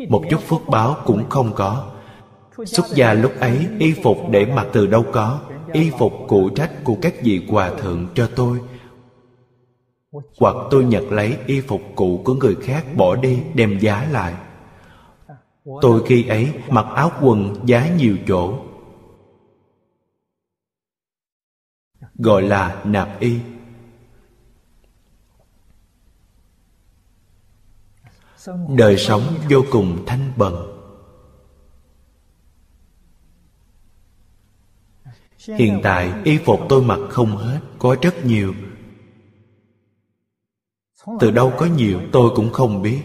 Một chút phước báo cũng không có. Xuất gia lúc ấy Y phục để mặc từ đâu có? Y phục cụ trách của các vị hòa thượng cho tôi hoặc tôi nhặt lấy y phục cũ của người khác bỏ đi đem giá lại. Tôi khi ấy mặc áo quần giá nhiều chỗ. Gọi là nạp y. Đời sống vô cùng thanh bần. Hiện tại y phục tôi mặc không hết, có rất nhiều từ đâu có nhiều tôi cũng không biết.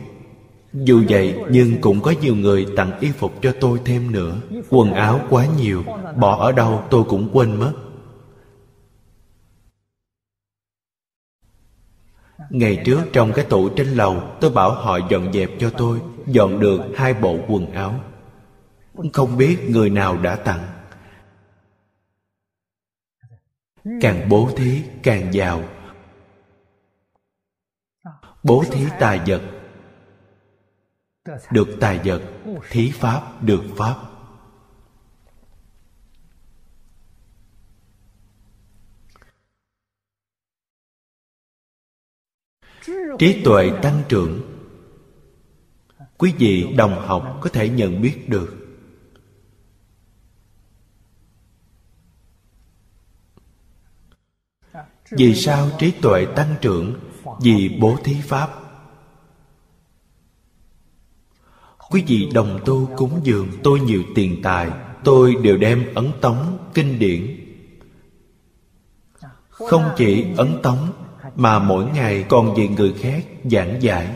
Dù vậy nhưng cũng có nhiều người tặng y phục cho tôi thêm nữa. Quần áo quá nhiều bỏ ở đâu tôi cũng quên mất. Ngày trước trong cái tủ trên lầu tôi bảo họ dọn dẹp cho tôi dọn được hai bộ quần áo. Không biết người nào đã tặng. Càng bố thí càng giàu bố thí tài vật. Được tài vật, thí pháp, được pháp. Trí tuệ tăng trưởng. Quý vị đồng học có thể nhận biết được. Vì sao trí tuệ tăng trưởng? Vì bố thí pháp. Quý vị đồng tu cúng dường tôi nhiều tiền tài, tôi đều đem ấn tống, kinh điển. Không chỉ ấn tống, mà mỗi ngày còn vì người khác giảng giải.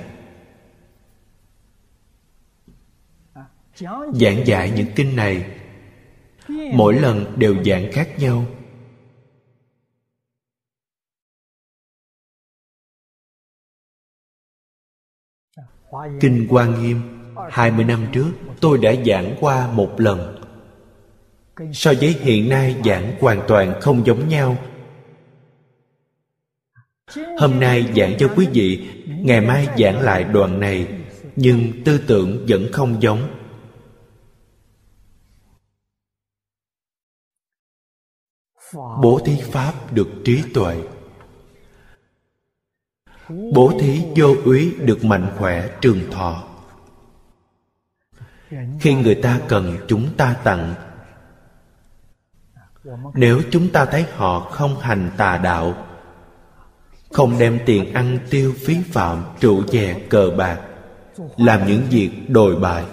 Giảng giải những kinh này, mỗi lần đều giảng khác nhau. Kinh hoa nghiêm, hai mươi năm trước, tôi đã giảng qua một lần. So với hiện nay, giảng hoàn toàn không giống nhau. Hôm nay giảng cho quý vị, ngày mai giảng lại đoạn này, nhưng tư tưởng vẫn không giống. Bố thí pháp được trí tuệ bố thí vô úy được mạnh khỏe trường thọ. Khi người ta cần chúng ta tặng, nếu chúng ta thấy họ không hành tà đạo, không đem tiền ăn tiêu phí phạm, trụ chè cờ bạc, làm những việc đồi bại,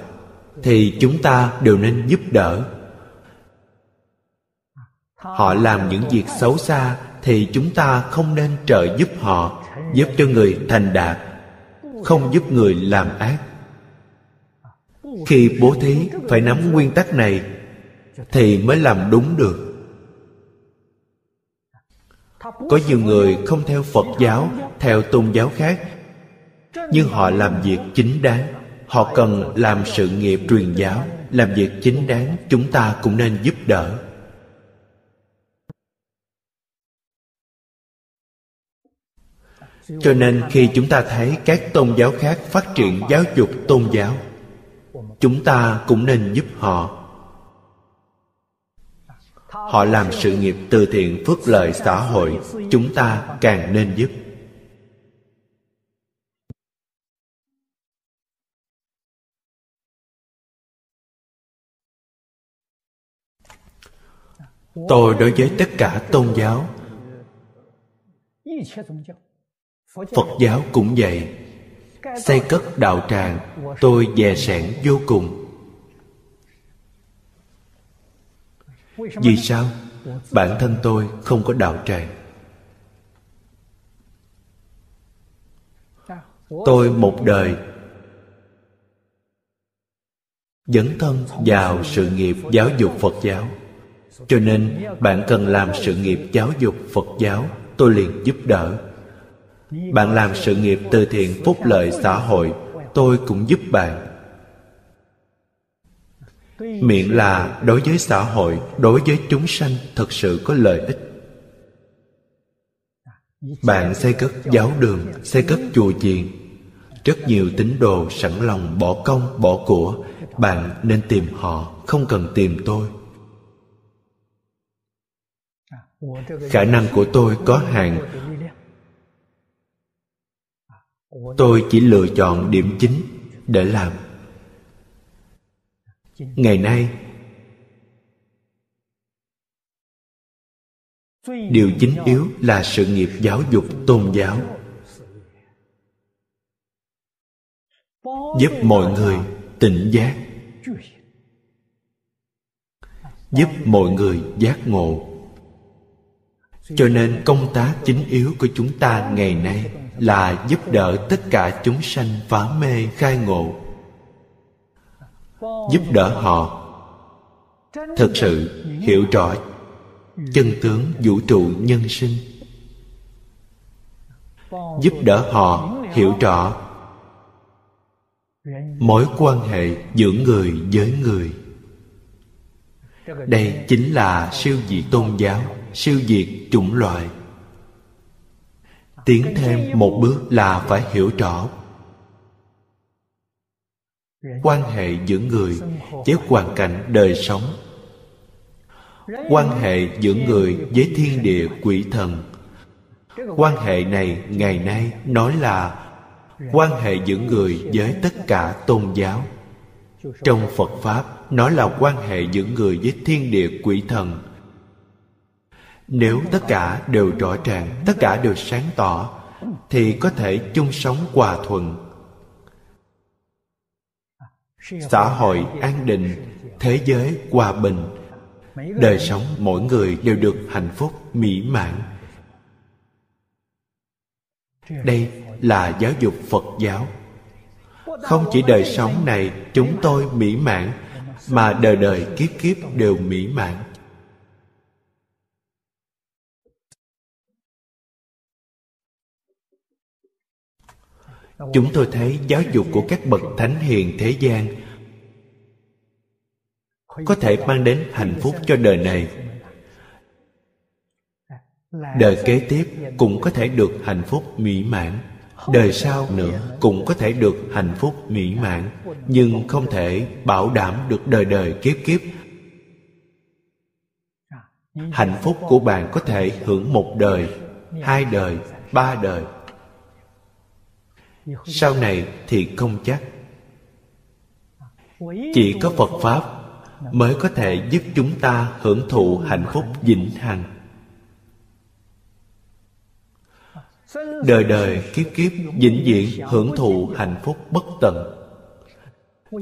thì chúng ta đều nên giúp đỡ. Họ làm những việc xấu xa thì chúng ta không nên trợ giúp họ giúp cho người thành đạt, không giúp người làm ác. Khi bố thí phải nắm nguyên tắc này, thì mới làm đúng được. Có nhiều người không theo phật giáo, theo tôn giáo khác, nhưng họ làm việc chính đáng. Họ cần làm sự nghiệp truyền giáo, làm việc chính đáng, chúng ta cũng nên giúp đỡ. Cho nên khi chúng ta thấy các tôn giáo khác phát triển giáo dục tôn giáo, chúng ta cũng nên giúp họ. Họ làm sự nghiệp từ thiện phước lợi xã hội, chúng ta càng nên giúp. Tôi đối với tất cả tôn giáo phật giáo cũng vậy. Xây cất đạo tràng, tôi dè sẻn vô cùng. Vì sao? Bản thân tôi không có đạo tràng. Tôi một đời dấn thân vào sự nghiệp giáo dục phật giáo. Cho nên bạn cần làm sự nghiệp giáo dục phật giáo, tôi liền giúp đỡ bạn làm sự nghiệp từ thiện phúc lợi xã hội, tôi cũng giúp bạn. Miệng là, đối với xã hội, đối với chúng sanh thật sự có lợi ích. Bạn xây cất giáo đường, xây cất chùa chiền. Rất nhiều tín đồ sẵn lòng bỏ công, bỏ của. Bạn nên tìm họ, không cần tìm tôi. Khả năng của tôi có hạn tôi chỉ lựa chọn điểm chính để làm. Ngày nay, điều chính yếu là sự nghiệp giáo dục tôn giáo. Giúp mọi người tỉnh giác. Giúp mọi người giác ngộ. Cho nên công tác chính yếu của chúng ta ngày nay là giúp đỡ tất cả chúng sanh phá mê khai ngộ. Giúp đỡ họ. Thực sự hiểu rõ chân tướng vũ trụ nhân sinh. Giúp đỡ họ hiểu rõ mối quan hệ giữa người với người. Đây chính là siêu diệt tôn giáo, siêu diệt chủng loại tiến thêm một bước là phải hiểu rõ. Quan hệ giữa người với hoàn cảnh đời sống. Quan hệ giữa người với thiên địa quỷ thần. Quan hệ này ngày nay nói là quan hệ giữa người với tất cả tôn giáo. Trong phật pháp, nó là quan hệ giữa người với thiên địa quỷ thần nếu tất cả đều rõ ràng, tất cả đều sáng tỏ, thì có thể chung sống hòa thuận. Xã hội an định, thế giới hòa bình. Đời sống mỗi người đều được hạnh phúc, mỹ mãn. Đây là giáo dục phật giáo. Không chỉ đời sống này chúng tôi mỹ mãn, mà đời đời kiếp kiếp đều mỹ mãn. Chúng tôi thấy giáo dục của các bậc thánh hiền thế gian có thể mang đến hạnh phúc cho đời này. Đời kế tiếp cũng có thể được hạnh phúc mỹ mãn, đời sau nữa cũng có thể được hạnh phúc mỹ mãn, nhưng không thể bảo đảm được đời đời kiếp kiếp. Hạnh phúc của bạn có thể hưởng một đời, hai đời, ba đời sau này thì không chắc. Chỉ có phật pháp mới có thể giúp chúng ta hưởng thụ hạnh phúc vĩnh hằng. Đời đời kiếp kiếp vĩnh viễn hưởng thụ hạnh phúc bất tận.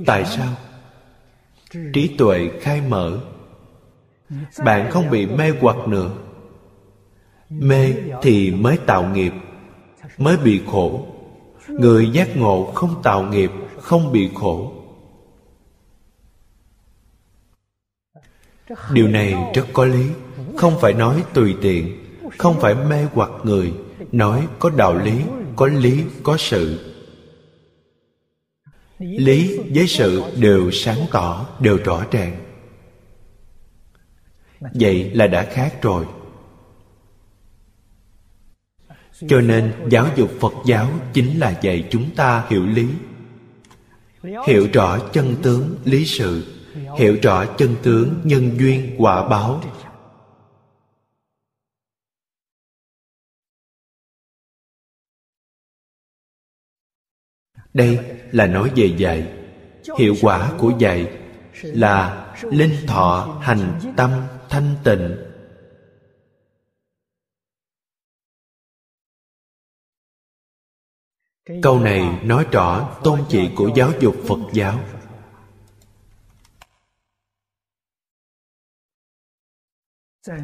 Tại sao? Trí tuệ khai mở. Bạn không bị mê hoặc nữa. Mê thì mới tạo nghiệp, mới bị khổ người giác ngộ không tạo nghiệp, không bị khổ. Điều này rất có lý. Không phải nói tùy tiện, không phải mê hoặc người. Nói có đạo lý, có lý, có sự. Lý với sự đều sáng tỏ, đều rõ ràng. Vậy là đã khác rồi cho nên giáo dục phật giáo chính là dạy chúng ta hiểu lý. Hiểu rõ chân tướng lý sự, hiểu rõ chân tướng nhân duyên quả báo. Đây là nói về dạy. Hiệu quả của dạy là linh thọ hành tâm thanh tịnh. Câu này nói rõ tôn chỉ của giáo dục phật giáo.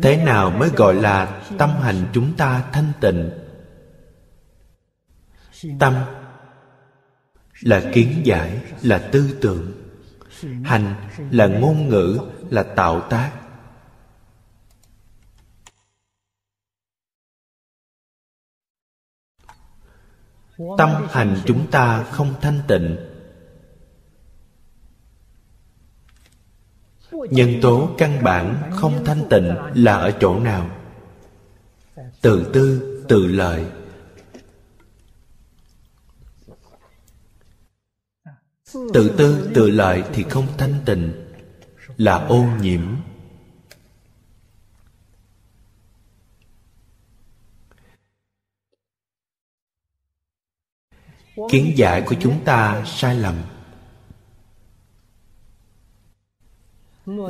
Thế nào mới gọi là tâm hành chúng ta thanh tịnh? Tâm là kiến giải là tư tưởng. Hành là ngôn ngữ là tạo tác tâm hành chúng ta không thanh tịnh. Nhân tố căn bản không thanh tịnh là ở chỗ nào? Tự tư tự lợi. Tự tư tự lợi thì không thanh tịnh, là ô nhiễm. Kiến giải của chúng ta sai lầm.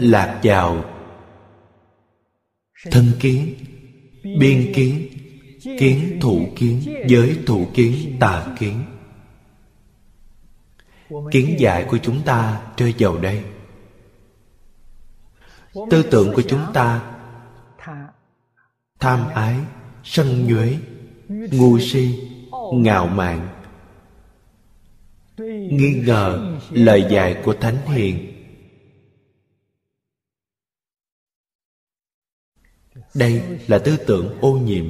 Lạc vào thân kiến. Biên kiến. Kiến thủ kiến. Giới thủ kiến. Tà kiến. Kiến giải của chúng ta rơi vào đây. Tư tưởng của chúng ta. Tham ái, sân nhuế, ngu si, ngạo mạn nghi ngờ lời dạy của thánh hiền. Đây là tư tưởng ô nhiễm.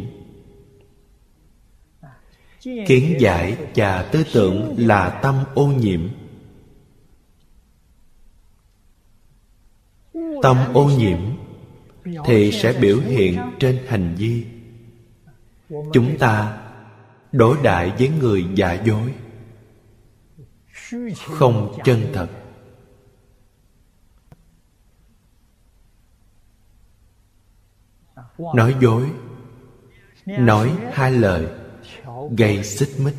Kiến giải và tư tưởng là tâm ô nhiễm. Tâm ô nhiễm thì sẽ biểu hiện trên hành vi. Chúng ta đối đại với người giả dối không chân thật. Nói dối. Nói hai lời. Gây xích mích.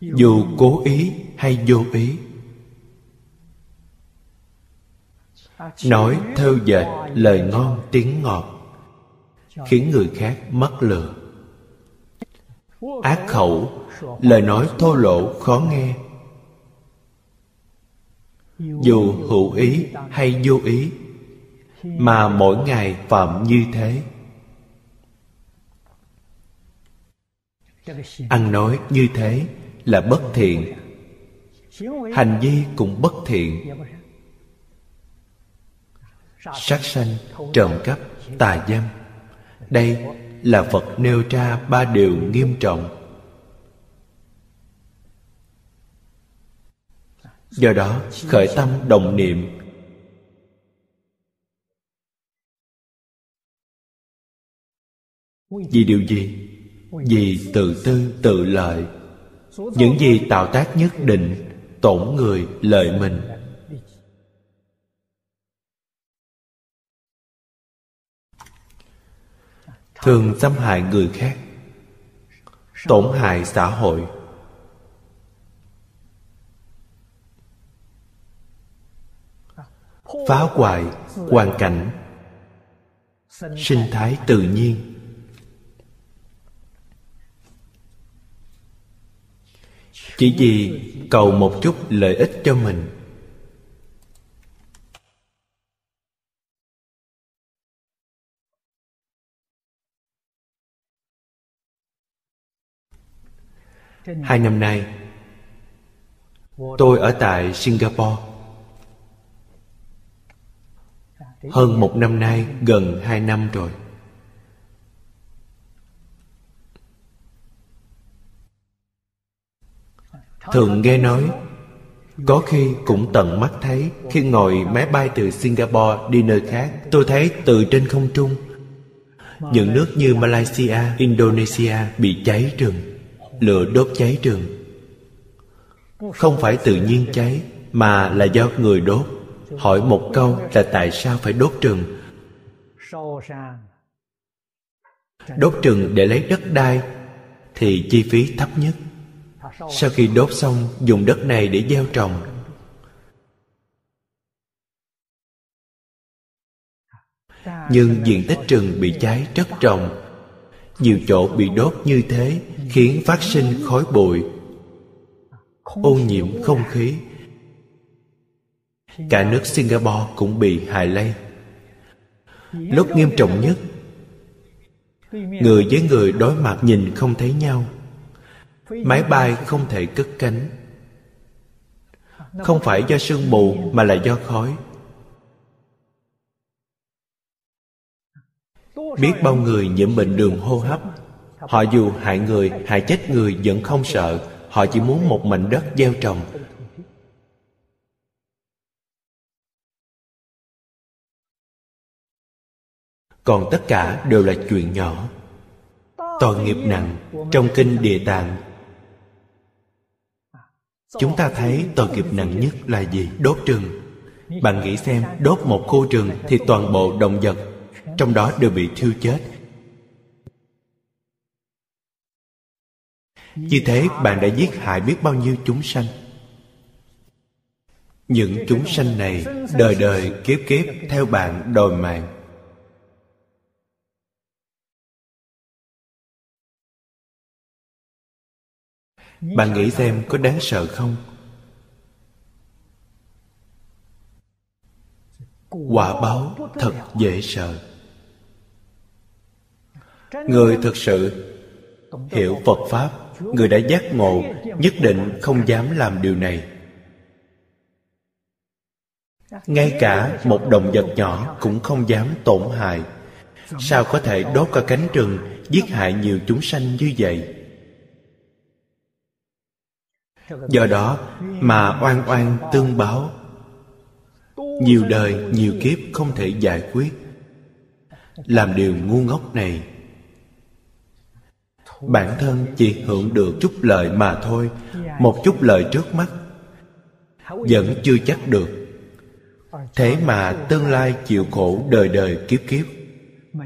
Dù cố ý hay vô ý. Nói thêu dệt lời ngon tiếng ngọt, khiến người khác mất lừa ác khẩu, lời nói thô lỗ khó nghe. Dù hữu ý hay vô ý, mà mỗi ngày phạm như thế. Ăn nói như thế là bất thiện, hành vi cũng bất thiện. Sát sanh trộm cắp tà dâm, đây là phật nêu ra ba điều nghiêm trọng. Do đó, khởi tâm đồng niệm. Vì điều gì? Vì tự tư, tự lợi. Những gì tạo tác nhất định, tổn người, lợi mình. Thường xâm hại người khác. Tổn hại xã hội. Phá hoại hoàn cảnh. Sinh thái tự nhiên. Chỉ vì cầu một chút lợi ích cho mình. Hai năm nay, tôi ở tại singapore. Hơn một năm nay, gần hai năm rồi. Thường nghe nói, có khi cũng tận mắt thấy khi ngồi máy bay từ singapore đi nơi khác. Tôi thấy từ trên không trung, những nước như malaysia, indonesia bị cháy rừng lửa đốt cháy rừng. Không phải tự nhiên cháy, mà là do người đốt. Hỏi một câu là tại sao phải đốt rừng? Đốt rừng để lấy đất đai thì chi phí thấp nhất. Sau khi đốt xong, dùng đất này để gieo trồng. Nhưng diện tích rừng bị cháy rất rộng. Nhiều chỗ bị đốt như thế khiến phát sinh khói bụi, ô nhiễm không khí. Cả nước singapore cũng bị hại lây. Lúc nghiêm trọng nhất, người với người đối mặt nhìn không thấy nhau. Máy bay không thể cất cánh. Không phải do sương mù mà là do khói. Biết bao người nhiễm bệnh đường hô hấp họ dù hại người hại chết người vẫn không sợ. Họ chỉ muốn một mảnh đất gieo trồng. Còn tất cả đều là chuyện nhỏ. Tội nghiệp nặng trong kinh địa tạng. Chúng ta thấy tội nghiệp nặng nhất là gì? Đốt rừng. Bạn nghĩ xem, đốt một khu rừng thì toàn bộ động vật, trong đó đều bị thiêu chết. Như thế bạn đã giết hại biết bao nhiêu chúng sanh. Những chúng sanh này đời đời kiếp kiếp theo bạn đòi mạng. Bạn nghĩ xem có đáng sợ không? Quả báo thật dễ sợ. Người thực sự hiểu phật pháp người đã giác ngộ, nhất định không dám làm điều này. Ngay cả một động vật nhỏ cũng không dám tổn hại. Sao có thể đốt cả cánh rừng, giết hại nhiều chúng sanh như vậy? Do đó mà oan oan tương báo. Nhiều đời, nhiều kiếp không thể giải quyết. Làm điều ngu ngốc này bản thân chỉ hưởng được chút lợi mà thôi, một chút lợi trước mắt, vẫn chưa chắc được. Thế mà tương lai chịu khổ đời đời kiếp kiếp,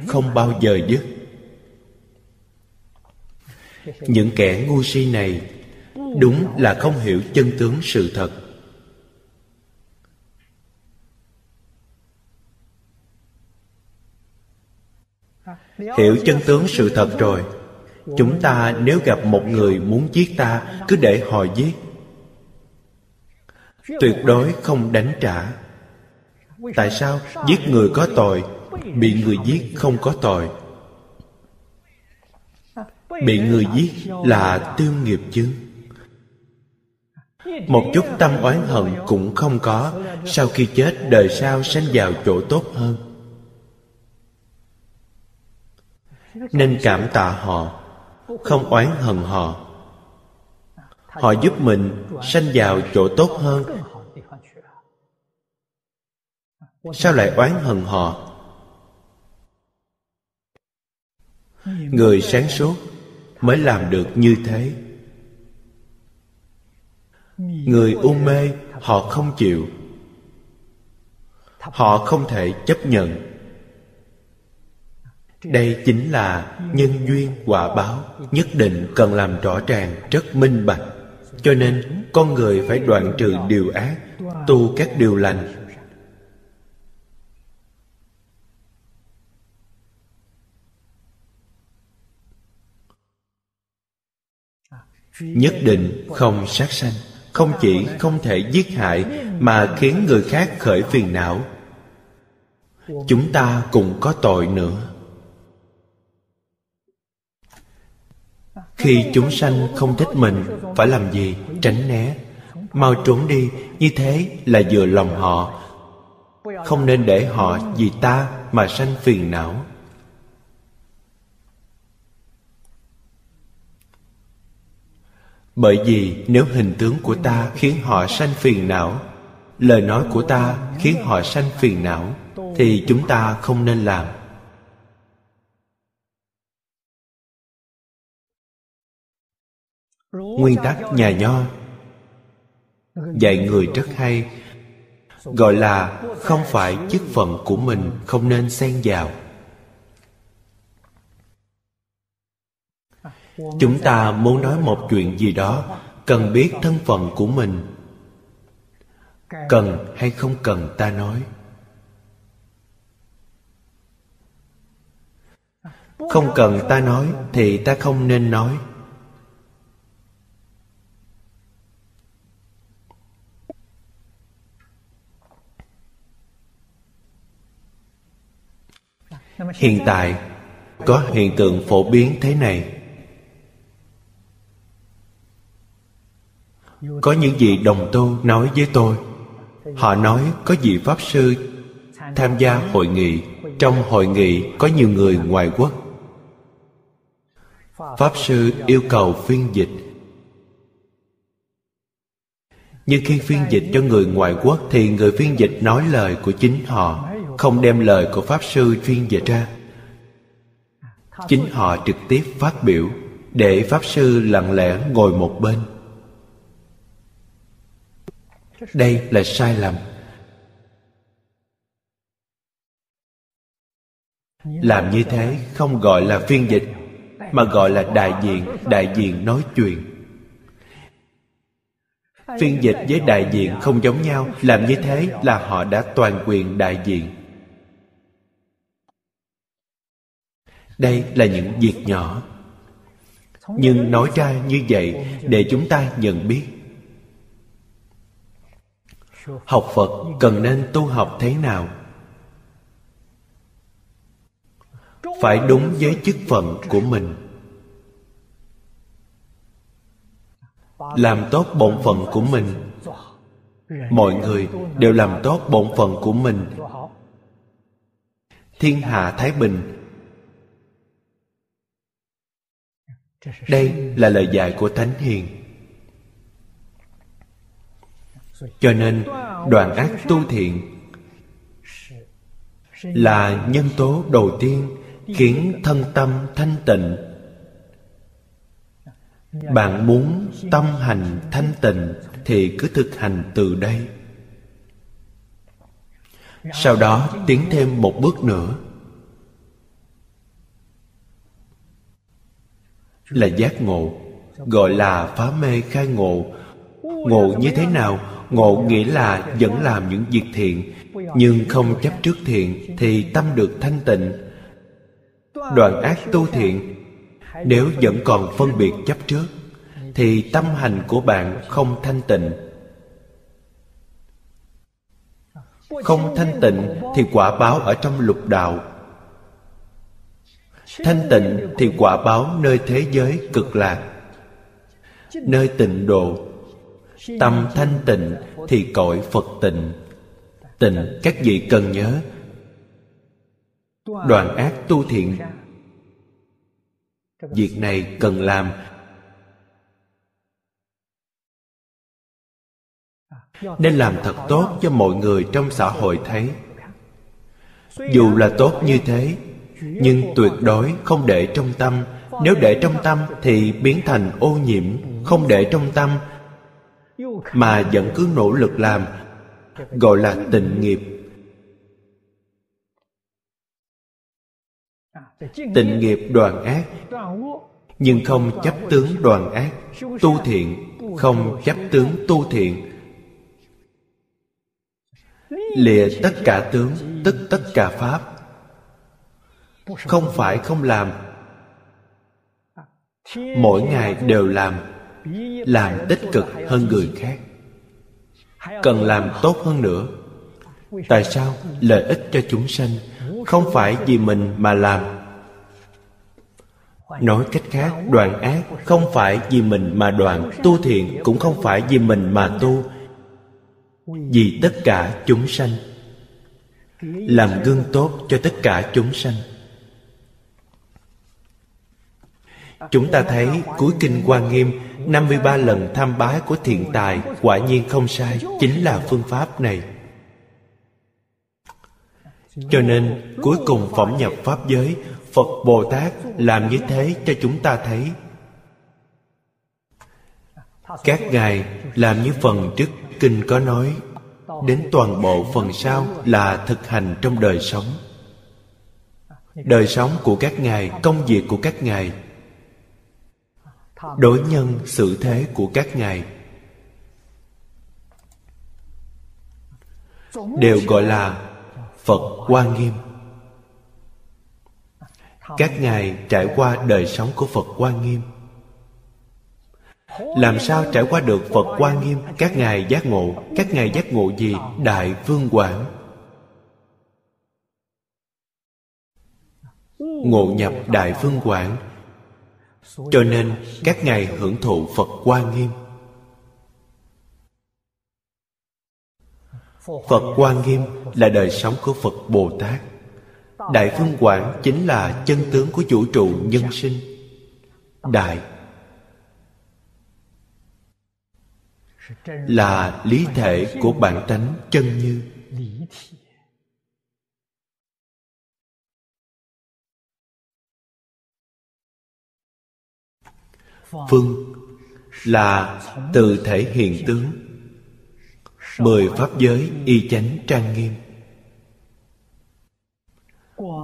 không bao giờ dứt. Những kẻ ngu si này đúng là không hiểu chân tướng sự thật. Hiểu chân tướng sự thật rồi chúng ta nếu gặp một người muốn giết ta, cứ để họ giết. Tuyệt đối không đánh trả. Tại sao? Giết người có tội, bị người giết không có tội. Bị người giết là tiêu nghiệp chứ. Một chút tâm oán hận cũng không có. Sau khi chết, đời sau sanh vào chỗ tốt hơn. Nên cảm tạ họ không oán hận họ. Họ giúp mình sanh vào chỗ tốt hơn. Sao lại oán hận họ? Người sáng suốt mới làm được như thế. Người u mê, họ không chịu. Họ không thể chấp nhận đây chính là nhân duyên quả báo nhất định cần làm rõ ràng, rất minh bạch. Cho nên con người phải đoạn trừ điều ác, tu các điều lành. Nhất định không sát sanh, không chỉ không thể giết hại mà khiến người khác khởi phiền não. Chúng ta cũng có tội nữa. Khi chúng sanh không thích mình, phải làm gì? Tránh né. Mau trốn đi. Như thế là vừa lòng họ. Không nên để họ vì ta mà sanh phiền não. Bởi vì nếu hình tướng của ta khiến họ sanh phiền não, lời nói của ta khiến họ sanh phiền não, thì chúng ta không nên làm. Nguyên tắc nhà nho. Dạy người rất hay, gọi là không phải chức phận của mình không nên xen vào. Chúng ta muốn nói một chuyện gì đó, cần biết thân phận của mình. Cần hay không cần ta nói? Không cần ta nói thì ta không nên nói. Hiện tại, có hiện tượng phổ biến thế này. Có những vị đồng tu nói với tôi, họ nói có vị pháp sư tham gia hội nghị. Trong hội nghị có nhiều người ngoài quốc. Pháp sư yêu cầu phiên dịch. Nhưng khi phiên dịch cho người ngoại quốc thì người phiên dịch nói lời của chính họ không đem lời của pháp sư chuyên dịch ra chính họ trực tiếp phát biểu, để pháp sư lặng lẽ ngồi một bên. Đây là sai lầm. Làm như thế không gọi là phiên dịch, mà gọi là đại diện đại diện nói chuyện. Phiên dịch với đại diện không giống nhau, làm như thế là họ đã toàn quyền đại diện. Đây là những việc nhỏ. Nhưng nói ra như vậy để chúng ta nhận biết. Học phật cần nên tu học thế nào? Phải đúng với chức phận của mình. Làm tốt bổn phận của mình. Mọi người đều làm tốt bổn phận của mình. Thiên hạ thái bình đây là lời dạy của thánh hiền. Cho nên, đoạn ác tu thiện là nhân tố đầu tiên khiến thân tâm thanh tịnh. Bạn muốn tâm hành thanh tịnh thì cứ thực hành từ đây. Sau đó tiến thêm một bước nữa. Là giác ngộ, gọi là phá mê khai ngộ. Ngộ như thế nào? Ngộ nghĩa là vẫn làm những việc thiện, nhưng không chấp trước thiện thì tâm được thanh tịnh. Đoạn ác tu thiện, nếu vẫn còn phân biệt chấp trước, thì tâm hành của bạn không thanh tịnh. Không thanh tịnh thì quả báo ở trong lục đạo thanh tịnh thì quả báo nơi thế giới cực lạc. Nơi tịnh độ, tâm thanh tịnh thì cõi phật tịnh. Tịnh các vị cần nhớ. Đoàn ác tu thiện. Việc này cần làm. Nên làm thật tốt cho mọi người trong xã hội thấy. Dù là tốt như thế nhưng tuyệt đối không để trong tâm. Nếu để trong tâm thì biến thành ô nhiễm, không để trong tâm mà vẫn cứ nỗ lực làm, gọi là tịnh nghiệp. Tịnh nghiệp đoàn ác, nhưng không chấp tướng đoàn ác, tu thiện, không chấp tướng tu thiện. Lìa tất cả tướng, tức tất cả pháp không phải không làm. Mỗi ngày đều làm làm tích cực hơn người khác. Cần làm tốt hơn nữa. Tại sao? Lợi ích cho chúng sanh không phải vì mình mà làm. Nói cách khác, đoạn ác không phải vì mình mà đoạn, tu thiện cũng không phải vì mình mà tu. Vì tất cả chúng sanh, làm gương tốt cho tất cả chúng sanh. Chúng ta thấy cuối kinh Hoa Nghiêm 53 lần tham bái của thiện tài Quả nhiên không sai Chính là phương pháp này. Cho nên cuối cùng phẩm nhập Pháp giới Phật Bồ Tát làm như thế cho chúng ta thấy. Các ngài làm như phần trước kinh có nói Đến toàn bộ phần sau là thực hành trong đời sống. Đời sống của các ngài, công việc của các ngài đối nhân xử thế của các ngài. Đều gọi là phật quan nghiêm. Các ngài trải qua đời sống của phật quan nghiêm. Làm sao trải qua được phật quan nghiêm? Các ngài giác ngộ. Các ngài giác ngộ gì? Đại vương quảng ngộ nhập đại vương quảng cho nên các ngài hưởng thụ phật quan nghiêm. Phật quan nghiêm là đời sống của phật bồ tát. Đại phương quảng chính là chân tướng của vũ trụ nhân sinh. Đại là lý thể của bản tánh chân như. Phương là từ thể hiện tướng, mười pháp giới y chánh trang nghiêm.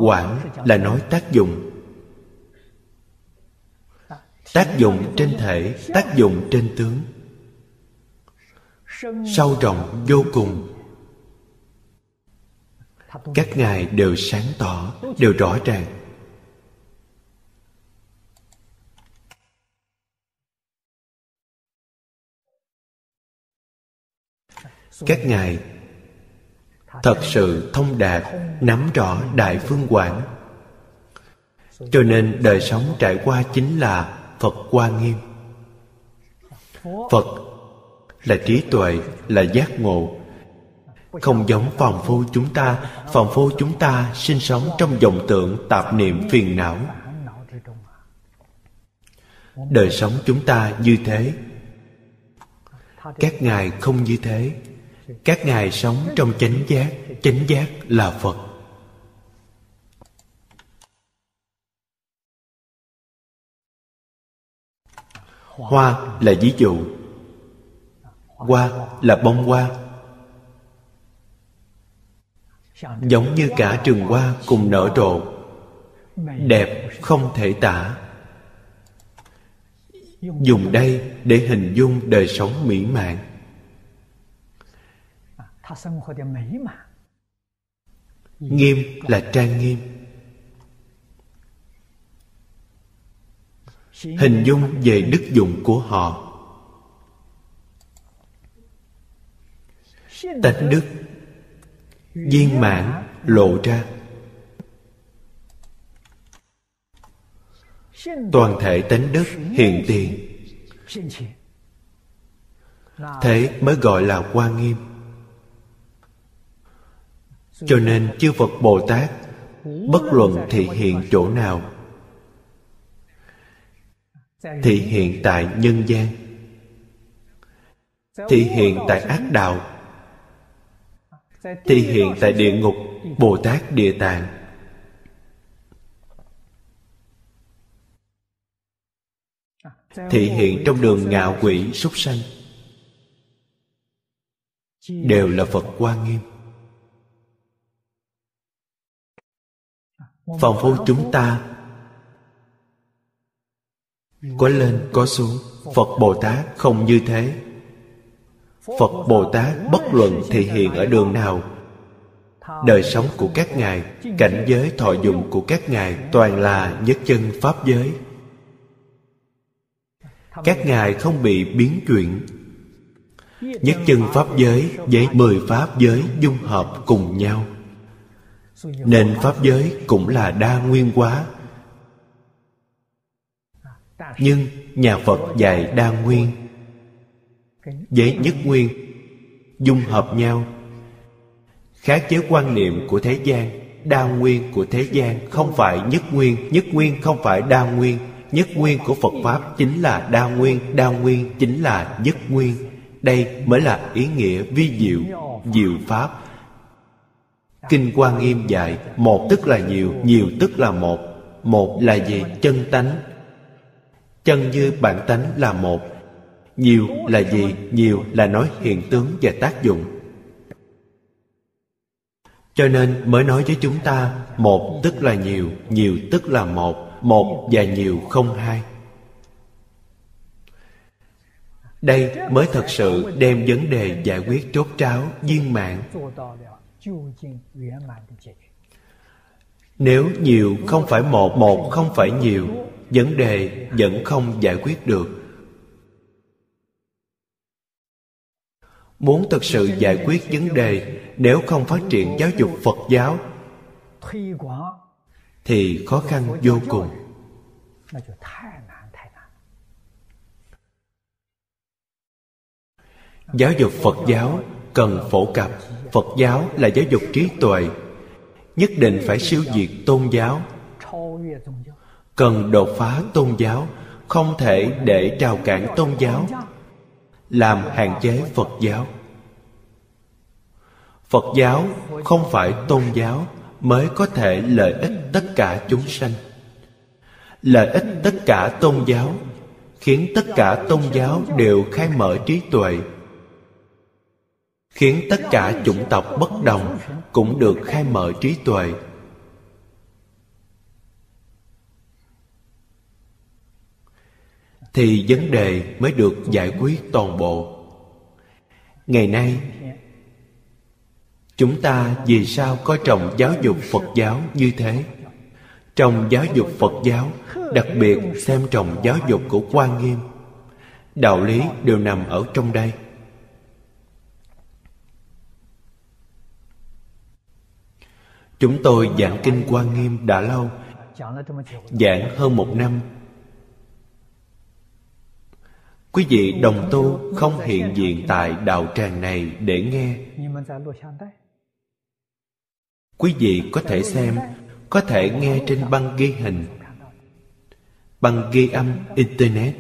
Quản là nói tác dụng. Tác dụng trên thể, tác dụng trên tướng. Sâu rộng, vô cùng. Các ngài đều sáng tỏ, đều rõ ràng. Các ngài thật sự thông đạt, nắm rõ đại phương quảng. Cho nên đời sống trải qua chính là phật hoa nghiêm. Phật là trí tuệ, là giác ngộ. Không giống phàm phu chúng ta, phàm phu chúng ta sinh sống trong vọng tượng tạp niệm phiền não. Đời sống chúng ta như thế. Các ngài không như thế các ngài sống trong chánh giác chánh giác là phật. Hoa là ví dụ. Hoa là bông hoa. Giống như cả trường hoa cùng nở rộ. Đẹp không thể tả. Dùng đây để hình dung đời sống mỹ mãn nghiêm là trang nghiêm. Hình dung về đức dụng của họ. Tánh đức, viên mãn lộ ra. Toàn thể tánh đức hiện tiền. Thế mới gọi là quan nghiêm cho nên chư phật bồ tát bất luận thị hiện chỗ nào, thị hiện tại nhân gian, thị hiện tại ác đạo, thị hiện tại địa ngục, bồ tát địa tạng. Thị hiện trong đường ngạo quỷ súc sanh đều là phật quan nghiêm. Phòng phu chúng ta có lên, có xuống. Phật bồ tát không như thế. Phật bồ tát bất luận thể hiện ở đường nào. Đời sống của các ngài, cảnh giới thọ dụng của các ngài toàn là nhất chân pháp giới. Các ngài không bị biến chuyển. Nhất chân pháp giới với mười pháp giới dung hợp cùng nhau nên pháp giới cũng là đa nguyên hóa. Nhưng nhà phật dạy đa nguyên với nhất nguyên, dung hợp nhau. Khác với quan niệm của thế gian, đa nguyên của thế gian không phải nhất nguyên nhất nguyên không phải đa nguyên. Nhất nguyên của phật pháp chính là đa nguyên đa nguyên chính là nhất nguyên. Đây mới là ý nghĩa vi diệu diệu pháp kinh quan nghiêm dạy, một tức là nhiều nhiều tức là một. Một là gì? Chân tánh. Chân như bản tánh là một. Nhiều là gì? Nhiều là nói hiện tướng và tác dụng. Cho nên mới nói với chúng ta, một tức là nhiều nhiều tức là một một và nhiều không hai. Đây mới thật sự đem vấn đề giải quyết chốt tráo, viên mạng nếu nhiều không phải một một không phải nhiều vấn đề vẫn không giải quyết được. Muốn thực sự giải quyết vấn đề nếu không phát triển giáo dục phật giáo thì khó khăn vô cùng. Giáo dục phật giáo cần phổ cập phật giáo là giáo dục trí tuệ, nhất định phải siêu diệt tôn giáo. Cần đột phá tôn giáo, không thể để trào cản tôn giáo, làm hạn chế phật giáo. Phật giáo không phải tôn giáo mới có thể lợi ích tất cả chúng sanh. Lợi ích tất cả tôn giáo khiến tất cả tôn giáo đều khai mở trí tuệ khiến tất cả chủng tộc bất đồng cũng được khai mở trí tuệ. Thì vấn đề mới được giải quyết toàn bộ. Ngày nay, chúng ta vì sao có trọng giáo dục phật giáo như thế? Trong giáo dục phật giáo, đặc biệt xem trọng giáo dục của quan nghiêm, đạo lý đều nằm ở trong đây. Chúng tôi giảng kinh quan nghiêm đã lâu, giảng hơn một năm. Quý vị đồng tu không hiện diện tại đạo tràng này để nghe. Quý vị có thể xem, có thể nghe trên băng ghi hình. Băng ghi âm internet.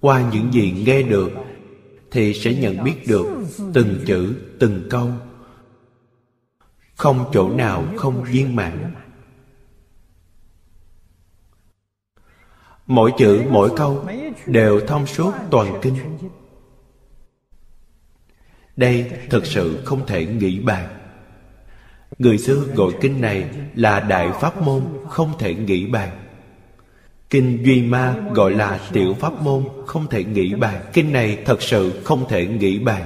Qua những gì nghe được, thì sẽ nhận biết được từng chữ, từng câu không chỗ nào không viên mãn. Mỗi chữ, mỗi câu đều thông suốt toàn kinh. Đây thực sự không thể nghĩ bàn. Người xưa gọi kinh này là đại pháp môn, không thể nghĩ bàn. Kinh duy ma gọi là tiểu pháp môn, không thể nghĩ bàn. Kinh này thật sự không thể nghĩ bàn.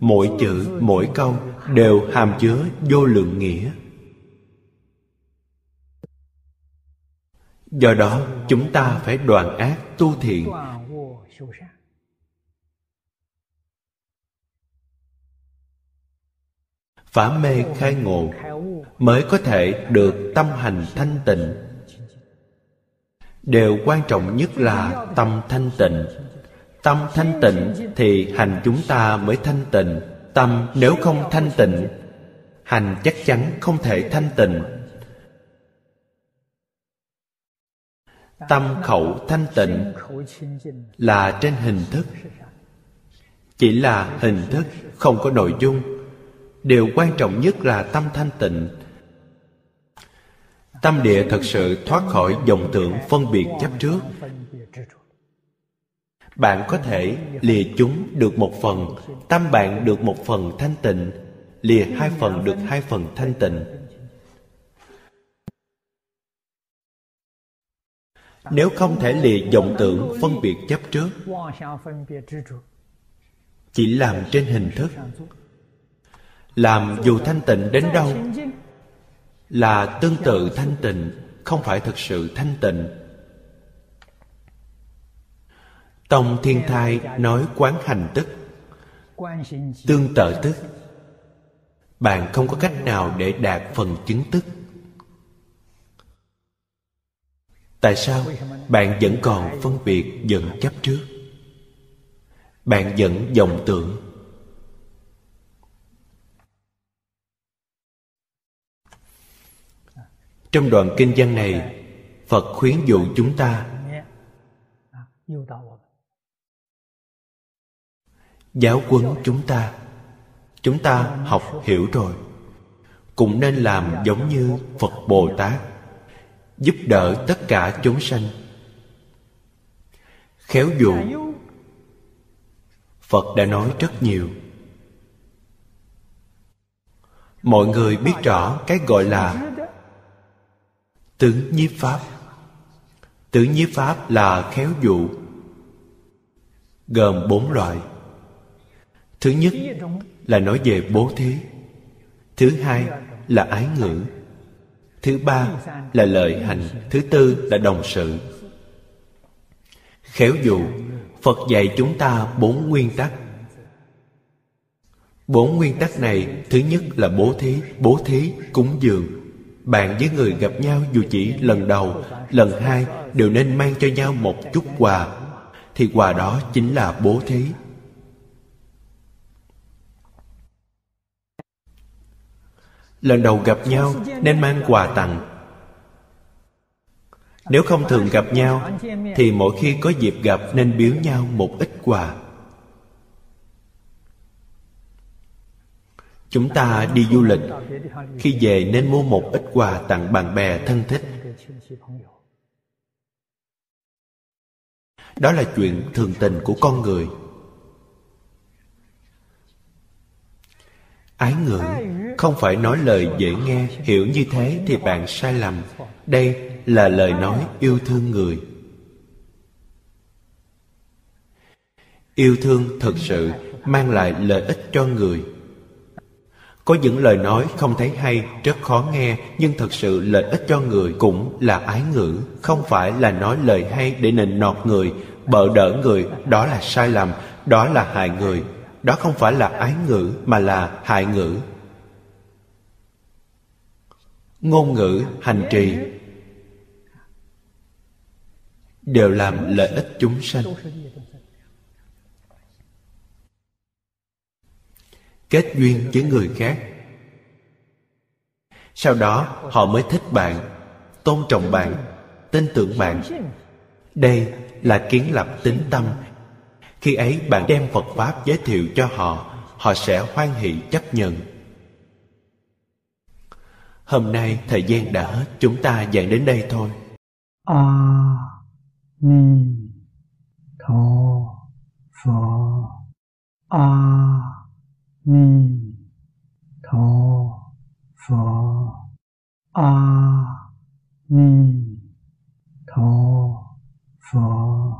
Mỗi chữ, mỗi câu đều hàm chứa vô lượng nghĩa. Do đó, chúng ta phải đoàn ác tu thiện. Phá mê khai ngộ mới có thể được tâm hành thanh tịnh. Điều quan trọng nhất là tâm thanh tịnh. Tâm thanh tịnh thì hành chúng ta mới thanh tịnh tâm nếu không thanh tịnh, hành chắc chắn không thể thanh tịnh. Tâm khẩu thanh tịnh là trên hình thức. Chỉ là hình thức, không có nội dung. Điều quan trọng nhất là tâm thanh tịnh. Tâm địa thật sự thoát khỏi vọng tưởng phân biệt chấp trước bạn có thể lìa chúng được một phần, tâm bạn được một phần thanh tịnh. Lìa hai phần được hai phần thanh tịnh. Nếu không thể lìa vọng tưởng phân biệt chấp trước, chỉ làm trên hình thức. Làm dù thanh tịnh đến đâu, là tương tự thanh tịnh, không phải thực sự thanh tịnh. Tông thiên thai nói quán hành tức. Tương tự tức. Bạn không có cách nào để đạt phần chứng tức. Tại sao bạn vẫn còn phân biệt giận chấp trước? Bạn vẫn vọng tưởng. Trong đoạn kinh văn này, phật khuyến dụ chúng ta giáo huấn chúng ta. Chúng ta học hiểu rồi. Cũng nên làm giống như phật bồ tát, giúp đỡ tất cả chúng sanh. Khéo dụ phật đã nói rất nhiều. Mọi người biết rõ cái gọi là tứ nhiếp pháp. Tứ nhiếp pháp là khéo dụ gồm bốn loại thứ nhất là nói về bố thí. Thứ hai là ái ngữ. Thứ ba là lợi hành. Thứ tư là đồng sự. Khéo dụ phật dạy chúng ta bốn nguyên tắc. Bốn nguyên tắc này, thứ nhất là bố thí. Bố thí, cúng dường. Bạn với người gặp nhau dù chỉ lần đầu, lần hai đều nên mang cho nhau một chút quà. Thì quà đó chính là bố thí. Lần đầu gặp nhau nên mang quà tặng. Nếu không thường gặp nhau, thì mỗi khi có dịp gặp nên biếu nhau một ít quà. Chúng ta đi du lịch. Khi về nên mua một ít quà tặng bạn bè thân thích. Đó là chuyện thường tình của con người. Ái ngữ không phải nói lời dễ nghe, hiểu như thế thì bạn sai lầm. Đây là lời nói yêu thương người. Yêu thương thật sự mang lại lợi ích cho người. Có những lời nói không thấy hay, rất khó nghe, nhưng thật sự lợi ích cho người cũng là ái ngữ. Không phải là nói lời hay để nịnh nọt người bợ đỡ người, đó là sai lầm, đó là hại người. Đó không phải là ái ngữ mà là hại ngữ ngôn ngữ, hành trì, đều làm lợi ích chúng sanh. Kết duyên với người khác. Sau đó, họ mới thích bạn, tôn trọng bạn, tin tưởng bạn. Đây là kiến lập tính tâm. Khi ấy, bạn đem phật pháp giới thiệu cho họ họ sẽ hoan hỷ chấp nhận. Hôm nay thời gian đã hết Chúng ta giảng đến đây thôi A Ni Tho pho, A Ni Tho pho, A Ni Tho pho.